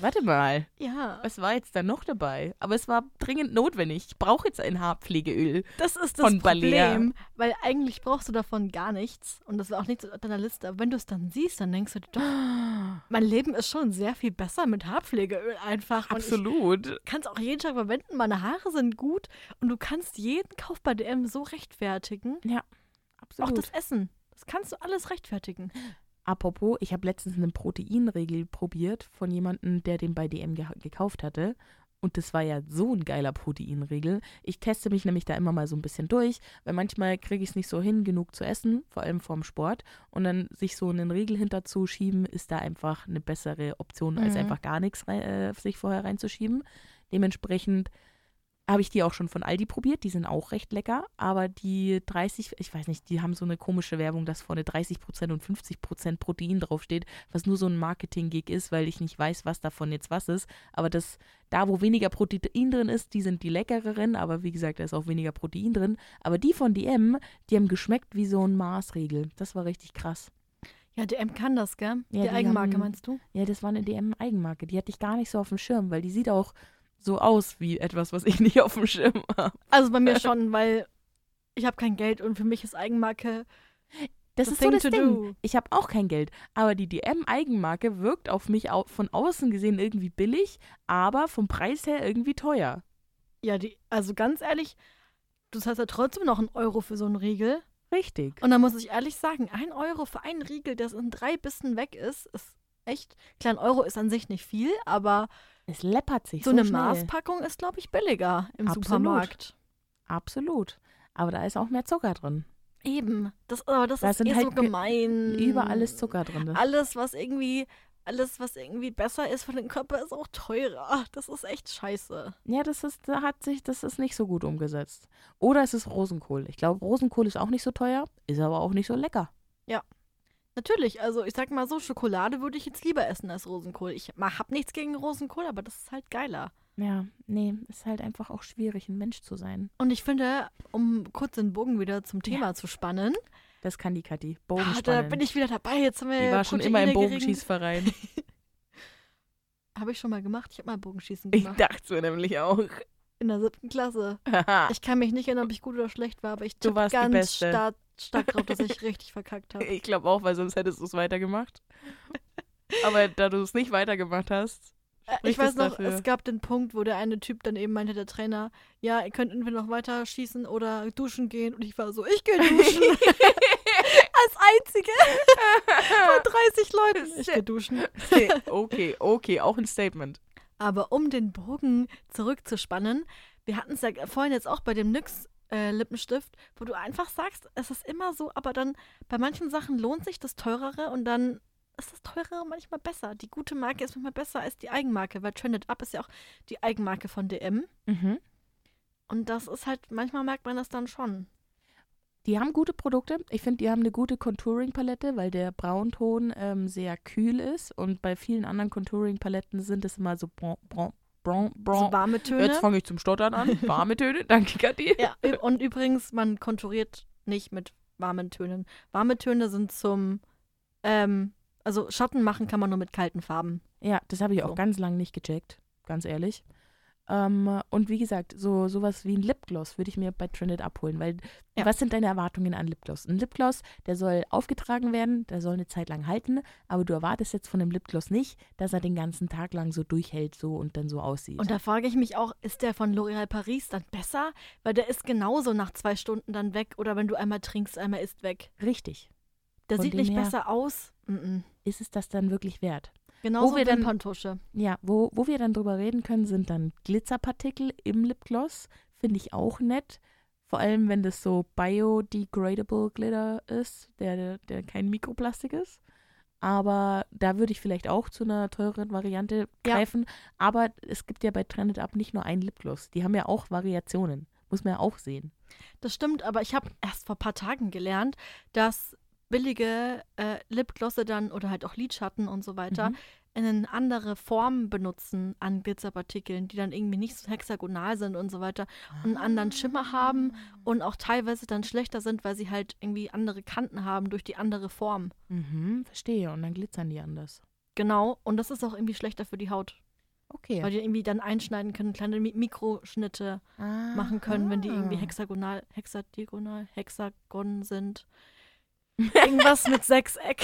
Warte mal. Ja, Was war jetzt da noch dabei? Aber es war dringend notwendig. Ich brauche jetzt ein Haarpflegeöl. das ist das Von Balea. Problem, weil eigentlich brauchst du davon gar nichts und das war auch nichts auf deiner Liste. Aber wenn du es dann siehst, dann denkst du dir doch, mein Leben ist schon sehr viel besser mit Haarpflegeöl einfach. Absolut. kann es auch jeden Tag verwenden. Meine Haare sind gut und du kannst jeden Kauf bei DM so rechtfertigen. Absolut. Auch das Essen. Das kannst du alles rechtfertigen. Apropos, ich habe letztens einen Proteinriegel probiert von jemandem, der den bei DM ge gekauft hatte. Und das war ja so ein geiler Proteinriegel. Ich teste mich nämlich da immer mal so ein bisschen durch, weil manchmal kriege ich es nicht so hin, genug zu essen, vor allem vorm Sport. Und dann sich so einen Riegel hinterzuschieben, ist da einfach eine bessere Option, als Mhm. einfach gar nichts äh, sich vorher reinzuschieben. Dementsprechend habe ich die auch schon von Aldi probiert. Die sind auch recht lecker. Aber die 30, ich weiß nicht, die haben so eine komische Werbung, dass vorne 30% und 50% Protein draufsteht, was nur so ein Marketing-Gig ist, weil ich nicht weiß, was davon jetzt was ist. Aber das, da wo weniger Protein drin ist, die sind die leckereren. Aber wie gesagt, da ist auch weniger Protein drin. Aber die von DM, die haben geschmeckt wie so ein Maßregel. Das war richtig krass. Ja, DM kann das, gell? Ja, die, die Eigenmarke, haben- meinst du? Ja, das war eine DM-Eigenmarke. Die hatte ich gar nicht so auf dem Schirm, weil die sieht auch so aus wie etwas, was ich nicht auf dem Schirm habe. Also bei mir schon, weil ich habe kein Geld und für mich ist Eigenmarke Das ist so das Ding. do. Ich habe auch kein Geld, aber die DM-Eigenmarke wirkt auf mich au von außen gesehen irgendwie billig, aber vom Preis her irgendwie teuer. Ja, die, also ganz ehrlich, du zahlst ja trotzdem noch einen Euro für so einen Riegel. Richtig. Und da muss ich ehrlich sagen, ein Euro für einen Riegel, der in drei Bissen weg ist, ist echt. Klar, ein Euro ist an sich nicht viel, aber Es läppert sich so, so, eine schnell. Maßpackung ist, glaube ich, billiger im Absolut. Supermarkt. Absolut. Aber da ist auch mehr Zucker drin. Eben. Das, aber das Da ist sind eh halt so ge- gemein. Überall ist Zucker drin. Alles, was irgendwie, alles, was irgendwie besser ist für den Körper, ist auch teurer. Das ist echt scheiße. Ja, das ist, da hat sich, das ist nicht so gut umgesetzt. Oder es ist Rosenkohl. Ich glaube, Rosenkohl ist auch nicht so teuer, ist aber auch nicht so lecker. Natürlich, also ich sag mal so, Schokolade würde ich jetzt lieber essen als Rosenkohl. Ich habe nichts gegen Rosenkohl, aber das ist halt geiler. Ja, nee, ist halt einfach auch schwierig, ein Mensch zu sein. Und ich finde, um kurz den Bogen wieder zum Thema Ja. zu spannen, Das kann die Kathi. ah, da Bogenspannen. bin ich wieder dabei. Jetzt haben wir die war schon immer im Bogenschießverein. Habe ich schon mal gemacht. Ich habe mal Bogenschießen Ich gemacht. dachte mir nämlich auch. In der siebten Klasse. Ich kann mich nicht erinnern, ob ich gut oder schlecht war, aber ich Du tippe ganz stark, stark drauf, dass ich richtig verkackt habe. Ich glaube auch, weil sonst hättest du es weitergemacht. Aber da du es nicht weitergemacht hast, Äh, Ich weiß noch, dafür. es gab den Punkt, wo der eine Typ dann eben meinte, der Trainer, ja, ihr könnt entweder noch weiter schießen oder duschen gehen. Und ich war so, ich gehe duschen. Als einzige von 30 Leuten. Ich gehe duschen. okay, okay, auch ein Statement. Aber um den Bogen zurückzuspannen, wir hatten es ja vorhin jetzt auch bei dem NYX äh, Lippenstift, wo du einfach sagst, es ist immer so, aber dann bei manchen Sachen lohnt sich das Teurere und dann ist das Teurere manchmal besser. Die gute Marke ist manchmal besser als die Eigenmarke, weil Trended Up ist ja auch die Eigenmarke von DM. Mhm. Und das ist halt, manchmal merkt man das dann schon. Die haben gute Produkte. Ich finde, die haben eine gute Contouring-Palette, weil der Braunton ähm, sehr kühl ist. Und bei vielen anderen Contouring-Paletten sind es immer so bron, bron, bron, bron. So warme Töne. Jetzt fange ich zum Stottern an. Warme Töne. Danke, Kathi. Ja, und übrigens, man konturiert nicht mit warmen Tönen. Warme Töne sind zum, ähm, also Schatten machen kann man nur mit kalten Farben. Ja, das habe ich So. auch ganz lange nicht gecheckt, ganz ehrlich. Ähm, und wie gesagt, so sowas wie ein Lipgloss würde ich mir bei Trended abholen, weil Ja. was sind deine Erwartungen an Lipgloss? Ein Lipgloss, der soll aufgetragen werden, der soll eine Zeit lang halten, aber du erwartest jetzt von dem Lipgloss nicht, dass er den ganzen Tag lang so durchhält so und dann so aussieht. Und da frage ich mich auch, ist der von L'Oréal Paris dann besser? Weil der ist genauso nach zwei Stunden dann weg oder wenn du einmal trinkst, einmal ist weg. Richtig. Der Von sieht nicht besser aus. Mm -mm. Ist es das dann wirklich wert? Genauso wir wie dann- Wimperntusche. Ja, wo, wo wir dann drüber reden können, sind dann Glitzerpartikel im Lipgloss. Finde ich auch nett. Vor allem, wenn das so biodegradable Glitter ist, der, der, der kein Mikroplastik ist. Aber da würde ich vielleicht auch zu einer teureren Variante Ja. greifen. Aber es gibt ja bei Trended Up nicht nur ein Lipgloss. Die haben ja auch Variationen. Muss man ja auch sehen. Das stimmt, aber ich habe erst vor ein paar Tagen gelernt, dass billige äh, Lipglosse dann oder halt auch Lidschatten und so weiter Mhm. eine andere Form benutzen an Glitzerpartikeln, die dann irgendwie nicht so hexagonal sind und so weiter und einen anderen Schimmer haben und auch teilweise dann schlechter sind, weil sie halt irgendwie andere Kanten haben durch die andere Form. Mhm, verstehe. Und dann glitzern die anders. Genau, und das ist auch irgendwie schlechter für die Haut, Okay. weil die irgendwie dann einschneiden können, kleine Mi Mikroschnitte machen können, wenn die irgendwie Aha. hexagonal, hexadiagonal, hexagon sind. Irgendwas mit Sechseck.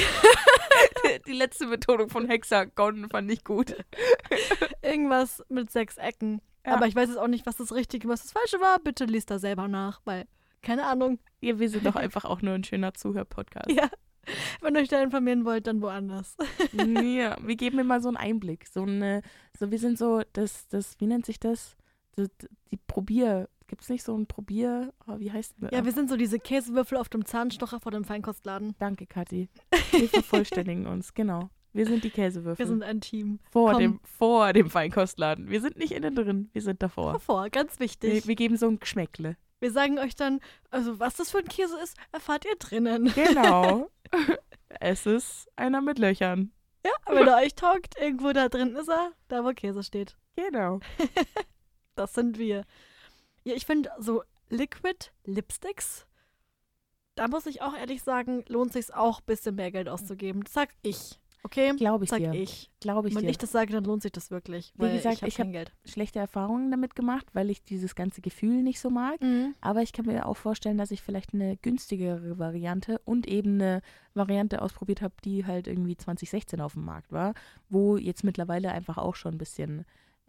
Die letzte Betonung von Hexagon fand ich gut. Irgendwas mit sechs Ecken. Ja. Aber ich weiß jetzt auch nicht, was das Richtige, was das Falsche war. Bitte liest da selber nach, weil, keine Ahnung. Ja, wir sind doch einfach auch nur ein schöner Zuhör-Podcast. Ja. Wenn ihr euch da informieren wollt, dann woanders. Ja, wir geben immer so einen Einblick. So eine, so wir sind so, das, das, wie nennt sich das? Die, die Probier, gibt es nicht so ein Probier, oh, wie heißt das? Ja, wir sind so diese Käsewürfel auf dem Zahnstocher vor dem Feinkostladen. Danke, Kathi. Wir vervollständigen uns, genau. Wir sind die Käsewürfel. Wir sind ein Team. vor, komm. dem, vor dem Feinkostladen. Wir sind nicht innen drin, wir sind davor. Davor, ganz wichtig. Wir, wir geben so ein Geschmäckle. Wir sagen euch dann, also was das für ein Käse ist, erfahrt ihr drinnen. Genau. es ist einer mit Löchern. Ja, wenn er euch taugt, irgendwo da drin ist er, da wo Käse steht. Genau. Das sind wir. Ja, ich finde so Liquid Lipsticks, da muss ich auch ehrlich sagen, lohnt sich auch ein bisschen mehr Geld auszugeben. Das sag ich. Okay? Glaube ich Sag dir. ich. Glaube ich Wenn dir. ich das sage, dann lohnt sich das wirklich. Wie gesagt, ich habe hab- schlechte Erfahrungen damit gemacht, weil ich dieses ganze Gefühl nicht so mag. Mhm. Aber ich kann mir auch vorstellen, dass ich vielleicht eine günstigere Variante und eben eine Variante ausprobiert habe, die halt irgendwie 2016 auf dem Markt war, wo jetzt mittlerweile einfach auch schon ein bisschen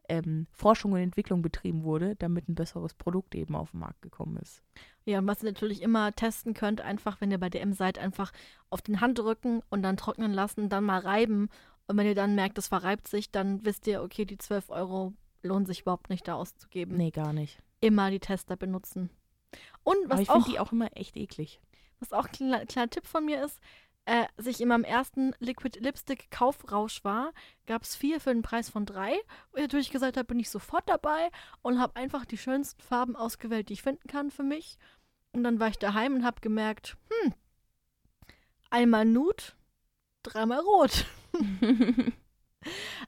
ähm, Forschung und Entwicklung betrieben wurde, damit ein besseres Produkt eben auf den Markt gekommen ist. Ja, und was ihr natürlich immer testen könnt, einfach, wenn ihr bei DM seid, einfach auf den Handdrücken und dann trocknen lassen, dann mal reiben. Und wenn ihr dann merkt, es verreibt sich, dann wisst ihr, okay, die 12 Euro lohnen sich überhaupt nicht da auszugeben. Nee, gar nicht. Immer die Tester benutzen. Und Aber was ich auch, finde die auch immer echt eklig. was auch ein kleiner, kleiner Tipp von mir ist, äh, als ich in meinem ersten Liquid Lipstick Kaufrausch war, gab es vier für den Preis von drei. Und ich natürlich gesagt habe, bin ich sofort dabei und habe einfach die schönsten Farben ausgewählt, die ich finden kann für mich. Und dann war ich daheim und habe gemerkt, hm, einmal Nude, dreimal Rot.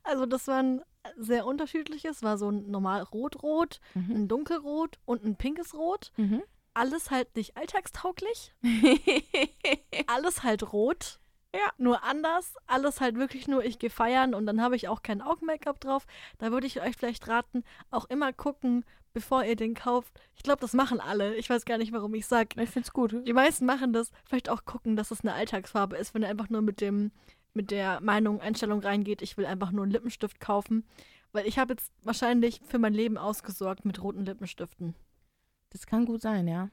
Also das war ein sehr unterschiedliches, war so ein normal Rot-Rot, Mhm. ein dunkelrot und ein pinkes Rot. Mhm. Alles halt nicht alltagstauglich, alles halt rot. Ja. Nur anders, alles halt wirklich nur, ich gehe feiern und dann habe ich auch kein Augen-Make-up drauf. Da würde ich euch vielleicht raten, auch immer gucken, bevor ihr den kauft. Ich glaube, das machen alle. Ich weiß gar nicht, warum ich sage. ich finde es gut. Die meisten machen das. Vielleicht auch gucken, dass es eine Alltagsfarbe ist, wenn ihr einfach nur mit dem, mit der Meinung, Einstellung reingeht, ich will einfach nur einen Lippenstift kaufen. Weil ich habe jetzt wahrscheinlich für mein Leben ausgesorgt mit roten Lippenstiften. Das kann gut sein, ja.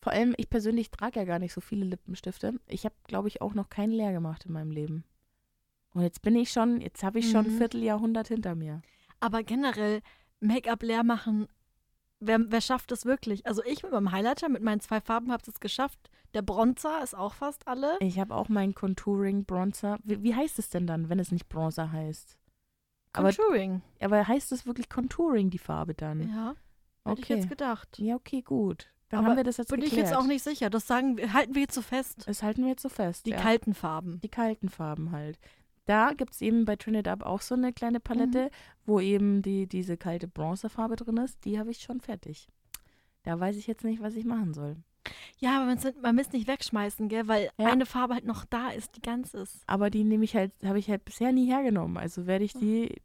Vor allem, ich persönlich trage ja gar nicht so viele Lippenstifte. Ich habe, glaube ich, auch noch keinen leer gemacht in meinem Leben. Und jetzt bin ich schon, jetzt habe ich schon ein Mhm. Vierteljahrhundert hinter mir. Aber generell, Make-up leer machen, wer, wer schafft es wirklich? Also ich mit meinem Highlighter, mit meinen zwei Farben habe es geschafft. Der Bronzer ist auch fast alle. Ich habe auch meinen Contouring Bronzer. Wie, wie heißt es denn dann, wenn es nicht Bronzer heißt? aber- Contouring. Aber heißt es wirklich Contouring, die Farbe dann? Ja, hätte ich okay. jetzt gedacht. Ja, okay, gut. Dann Aber haben wir das jetzt Bin ich geklärt. jetzt auch nicht sicher. Das sagen wir, halten wir jetzt so fest. Das halten wir jetzt so fest. Die ja. kalten Farben. Die kalten Farben halt. Da gibt es eben bei Trinidad Up auch so eine kleine Palette, Mhm. wo eben die, diese kalte Bronzefarbe drin ist. Die habe ich schon fertig. Da weiß ich jetzt nicht, was ich machen soll. Ja, aber man muss nicht wegschmeißen, gell? Weil Ja. eine Farbe halt noch da ist, die ganz ist. Aber die nehme ich halt, habe ich halt bisher nie hergenommen. Also werde ich die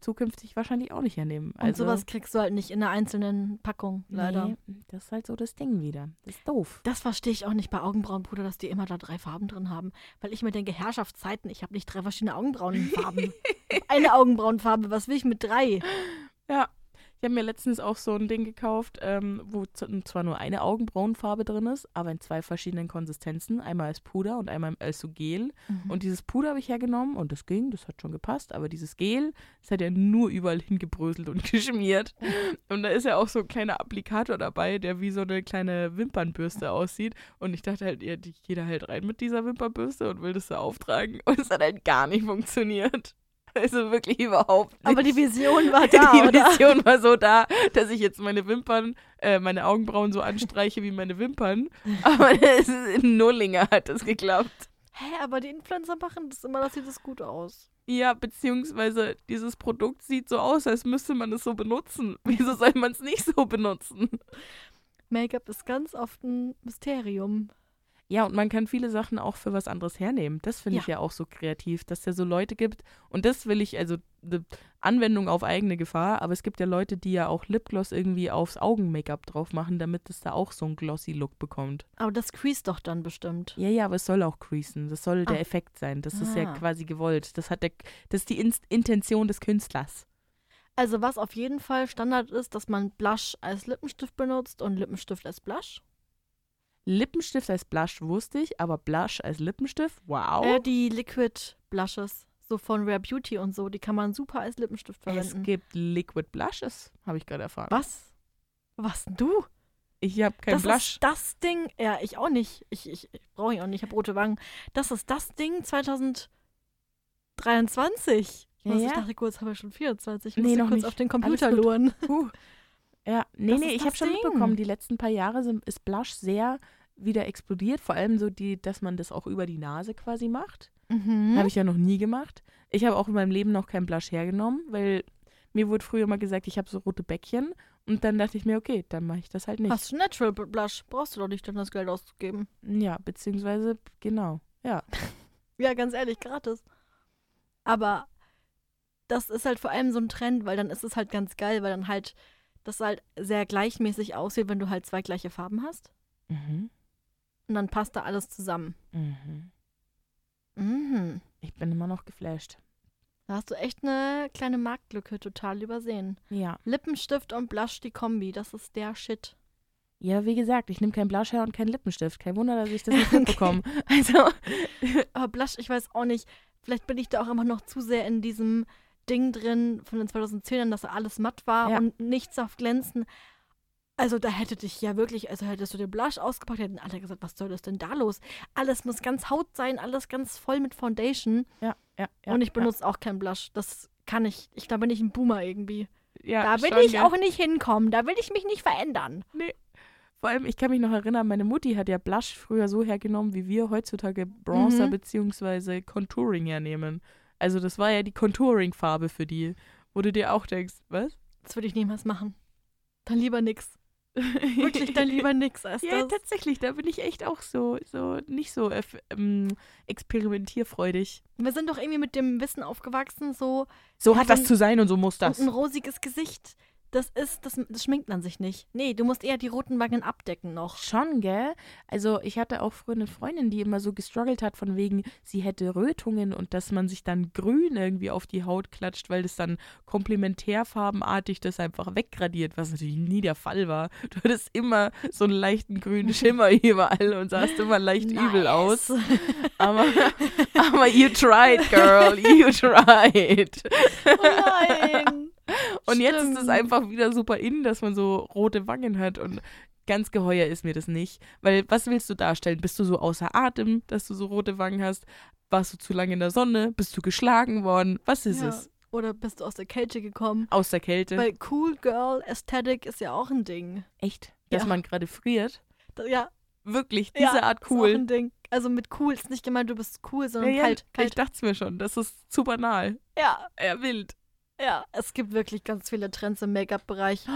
zukünftig wahrscheinlich auch nicht hernehmen. Und Also, sowas kriegst du halt nicht in einer einzelnen Packung, leider. Nee, das ist halt so das Ding wieder. Das ist doof. Das verstehe ich auch nicht bei Augenbrauenpuder, dass die immer da drei Farben drin haben. Weil ich mir denke, Herrschaftszeiten, ich habe nicht drei verschiedene Augenbrauenfarben. Eine Augenbrauenfarbe, was will ich mit drei? Ja. Ich habe mir letztens auch so ein Ding gekauft, ähm, wo zwar nur eine Augenbrauenfarbe drin ist, aber in zwei verschiedenen Konsistenzen. Einmal als Puder und einmal als so Gel. Und dieses Puder habe ich hergenommen und das ging, das hat schon gepasst. Aber dieses Gel, das hat ja nur überall hingebröselt und geschmiert. Und da ist ja auch so ein kleiner Applikator dabei, der wie so eine kleine Wimpernbürste aussieht. Und ich dachte halt, ja, die- jeder halt rein mit dieser Wimpernbürste und will das so auftragen. Und es hat halt gar nicht funktioniert. Also wirklich überhaupt nicht. Aber die Vision war da, die oder? Vision war so da, dass ich jetzt meine Wimpern, äh, meine Augenbrauen so anstreiche wie meine Wimpern. Aber ist in Nullinger hat das geklappt. Hä, aber die Influencer machen das immer, das sieht das gut aus. Ja, beziehungsweise dieses Produkt sieht so aus, als müsste man es so benutzen. Wieso soll man es nicht so benutzen? Make-up ist ganz oft ein Mysterium. Ja, und man kann viele Sachen auch für was anderes hernehmen. Das finde ich ja auch so kreativ, dass es ja so Leute gibt. Und das will ich, also eine Anwendung auf eigene Gefahr, aber es gibt ja Leute, die ja auch Lipgloss irgendwie aufs Augen-Make-up drauf machen, damit es da auch so einen glossy Look bekommt. Aber das crease doch dann bestimmt. Ja, ja, aber es soll auch creasen. Das soll der Ah. Effekt sein. Das ist ja Ah. quasi gewollt. Das hat der, das ist die Inst Intention des Künstlers. Also was auf jeden Fall Standard ist, dass man Blush als Lippenstift benutzt und Lippenstift als Blush. Lippenstift als Blush wusste ich, aber Blush als Lippenstift, wow. Äh, die Liquid Blushes, so von Rare Beauty und so, die kann man super als Lippenstift es verwenden. gibt Liquid Blushes, habe ich gerade erfahren. Was? Was denn du? Ich habe kein das Blush. ist das Ding. Ja, ich auch nicht. Ich, ich, ich brauche ich auch nicht. Ich habe rote Wangen. Das ist das Ding 2023. Ja, Was, ja. Ich dachte kurz, habe ich schon 24. Ich Nee, noch kurz nicht. auf den Computer luren. Puh. Ja, nee, Das nee, ich habe schon mitbekommen, die letzten paar Jahre sind, ist Blush sehr wieder explodiert. Vor allem so die, dass man das auch über die Nase quasi macht. Mhm. Habe ich ja noch nie gemacht. Ich habe auch in meinem Leben noch kein Blush hergenommen, weil mir wurde früher mal gesagt, ich habe so rote Bäckchen. Und dann dachte ich mir, okay, dann mache ich das halt nicht. Hast du Natural Blush? Brauchst du doch nicht, dann das Geld auszugeben. Ja, beziehungsweise, genau. Ja. Ja, ganz ehrlich, gratis. Aber das ist halt vor allem so ein Trend, weil dann ist es halt ganz geil, weil dann halt das halt sehr gleichmäßig aussieht, wenn du halt zwei gleiche Farben hast. Mhm. Und dann passt da alles zusammen. Mhm. Mhm. Ich bin immer noch geflasht. Da hast du echt eine kleine Marktlücke total übersehen. Ja. Lippenstift und Blush, die Kombi, das ist der Shit. Ja, wie gesagt, ich nehme keinen Blush her und keinen Lippenstift. Kein Wunder, dass ich das nicht mitbekomme. Also, Aber Blush, ich weiß auch nicht, vielleicht bin ich da auch immer noch zu sehr in diesem Ding drin von den 2010ern, dass alles matt war Ja. und nichts auf Glänzen. Also da hätte dich ja wirklich, also hättest du den Blush ausgepackt, hätten alle gesagt, was soll das denn da los? Alles muss ganz Haut sein, alles ganz voll mit Foundation. ja, ja. ja und ich ja, benutze auch keinen Blush. Das kann ich. Ich da bin ich ein Boomer irgendwie. Ja, da will schon, ich gell. auch nicht hinkommen. Da will ich mich nicht verändern. Vor allem, ich kann mich noch erinnern, meine Mutti hat ja Blush früher so hergenommen, wie wir heutzutage Bronzer Mhm. bzw. Contouring hernehmen. Also das war ja die Contouring-Farbe für die, wo du dir auch denkst, was? Das würde ich niemals machen. Dann lieber nix. Wirklich, dann lieber nix als Ja, das. tatsächlich, da bin ich echt auch so, so nicht so eff- ähm, experimentierfreudig. Wir sind doch irgendwie mit dem Wissen aufgewachsen, so So Ja, hat das zu sein und so muss das. und ein rosiges Gesicht. Das ist, das, das schminkt man sich nicht. Nee, du musst eher die roten Wangen abdecken noch. Schon, gell? Also ich hatte auch früher eine Freundin, die immer so gestruggelt hat von wegen, sie hätte Rötungen und dass man sich dann grün irgendwie auf die Haut klatscht, weil das dann komplementärfarbenartig das einfach weggradiert, was natürlich nie der Fall war. Du hattest immer so einen leichten grünen Schimmer überall und sahst immer leicht übel aus. Nice. Aber, aber you tried, girl, you tried. Oh nein. Und jetzt ist es einfach wieder super in, dass man so rote Wangen hat und ganz geheuer ist mir das nicht. Weil was willst du darstellen? Bist du so außer Atem, dass du so rote Wangen hast? Warst du zu lange in der Sonne? Bist du geschlagen worden? Was ist Ja. es? Oder bist du aus der Kälte gekommen? Aus der Kälte? Weil Cool Girl Aesthetic ist ja auch ein Ding. Echt? dass Ja. man gerade friert. Da- Ja, Wirklich, diese ja, Art Ist cool. auch ein Ding. Also mit cool ist nicht gemeint, du bist cool, sondern ja, kalt. Ich Kalt. dachte es mir schon, das ist zu banal. Ja, Ja, wild. Ja. Es gibt wirklich ganz viele Trends im Make-up-Bereich.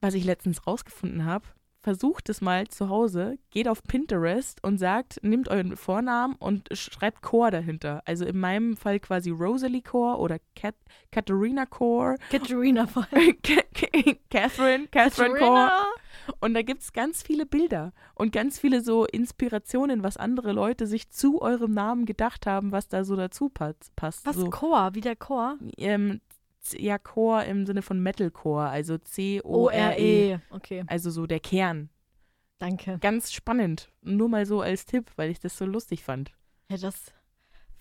Was ich letztens rausgefunden habe, versucht es mal zu Hause, geht auf Pinterest und sagt, nehmt euren Vornamen und schreibt Core dahinter. Also in meinem Fall quasi Rosalie Core oder Kat Katharina Core, Katharina voll. Catherine, Catherine Core. Und da gibt es ganz viele Bilder und ganz viele so Inspirationen, was andere Leute sich zu eurem Namen gedacht haben, was da so dazu pas- passt. Was so, Chor? Wie der Chor? ähm, ja, Core im Sinne von Metalcore, also C-O-R-E. O-R-E. Okay, Also so der Kern. danke. Ganz spannend. Nur mal so als Tipp, weil ich das so lustig fand. Ja, das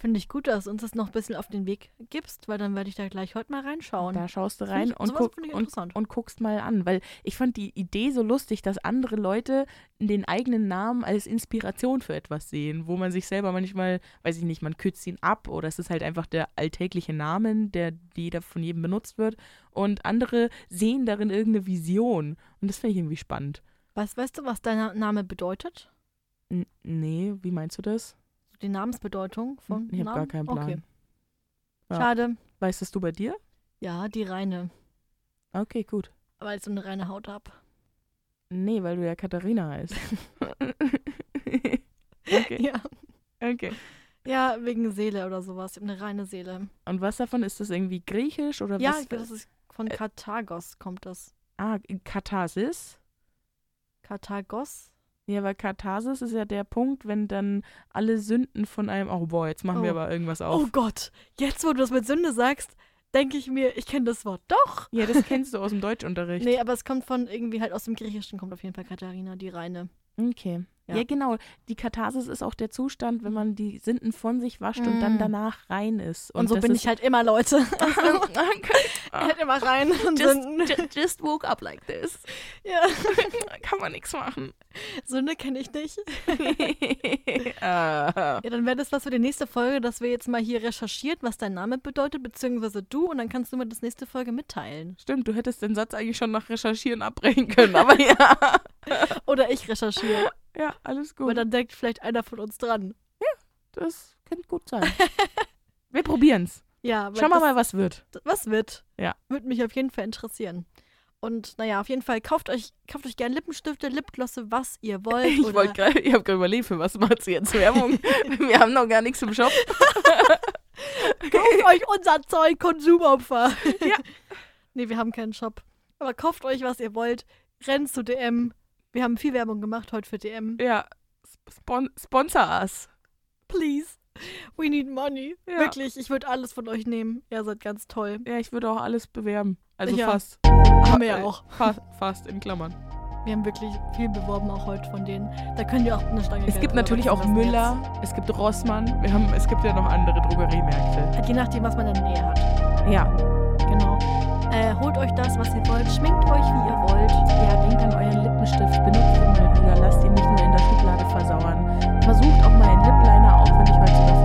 finde ich gut, dass du uns das noch ein bisschen auf den Weg gibst, weil dann werde ich da gleich heute mal reinschauen. Da schaust du rein ich- und, guck, und, und guckst mal an, weil ich fand die Idee so lustig, dass andere Leute den eigenen Namen als Inspiration für etwas sehen, wo man sich selber manchmal, weiß ich nicht, man kürzt ihn ab oder es ist halt einfach der alltägliche Namen, der jeder von jedem benutzt wird und andere sehen darin irgendeine Vision und das finde ich irgendwie spannend. Was, weißt du, was dein Name bedeutet? N nee, wie meinst du das? Die Namensbedeutung von ich habe gar keinen Plan. Okay. Ja. Schade. Weißt das du bei dir? Ja, die reine. Okay, gut. Weil ich so eine reine Haut habe. Nee, weil du ja Katharina heißt. okay, Ja. okay. ja, wegen Seele oder sowas. Ich habe eine reine Seele. Und was davon? Ist das irgendwie griechisch oder Ja, was? ich glaube, das ist von Äh, Karthagos kommt das. Ah, Katharsis? Karthagos? Ja, weil Katharsis ist ja der Punkt, wenn dann alle Sünden von einem. Oh boah, jetzt machen wir Oh. aber irgendwas Oh auf. Gott, jetzt wo du das mit Sünde sagst, denke ich mir, ich kenne das Wort doch. Ja, das kennst du aus dem Deutschunterricht. Nee, aber es kommt von irgendwie halt aus dem Griechischen, kommt auf jeden Fall Katharina, die reine. Okay. Ja. Ja. genau. Die Katharsis ist auch der Zustand, wenn man die Sünden von sich wascht und dann Mm. danach rein ist. Und, so das bin ich halt immer, Leute. Halt immer rein und just, Sünden. ju- just woke up like this. Ja. Kann man nichts machen. Sünde kenne ich nicht. Ah. Ja, dann wäre das was für die nächste Folge, dass wir jetzt mal hier recherchiert, was dein Name bedeutet, beziehungsweise du, und dann kannst du mir das nächste Folge mitteilen. Stimmt, du hättest den Satz eigentlich schon nach Recherchieren abbrechen können, aber ja. Oder ich recherchiere. Ja, alles gut. Weil dann denkt vielleicht einer von uns dran. das könnte gut sein. Wir probieren's. Ja, weil Schauen wir mal, was wird. was wird. Ja. Würde mich auf jeden Fall interessieren. Und naja, auf jeden Fall kauft euch, kauft euch gerne Lippenstifte, Lipglosse, was ihr wollt. Ich wollte gerade, ich habe gerade überlegt, für was macht sie jetzt Werbung? Wir haben noch gar nichts im Shop. kauft euch unser Zeug, Konsumopfer. Ja. Nee, wir haben keinen Shop. Aber kauft euch, was ihr wollt. Rennt zu DM. Wir haben viel Werbung gemacht heute für DM. Ja, spon sponsor us. Please. We need money. Ja. Wirklich, ich würde alles von euch nehmen. Ihr seid ganz toll. Ja, ich würde auch alles bewerben. Also Ja. fast. Haben wir ja Äh, auch. Fast, fast in Klammern. Wir haben wirklich viel beworben, auch heute von denen. Da könnt ihr auch eine Stange Es gibt natürlich auch Müller, es gibt Rossmann, wir haben, es gibt ja noch andere Drogeriemärkte. jetzt. Je nachdem, was man in der Nähe hat. Ja, Genau. Äh, holt euch das, was ihr wollt, schminkt euch, wie ihr wollt. Ja, denkt an euren Lippenstift, benutzt ihn mal wieder, lasst ihn nicht nur in der Schublade versauern. Versucht auch mal einen Lip Liner, auch wenn ich heute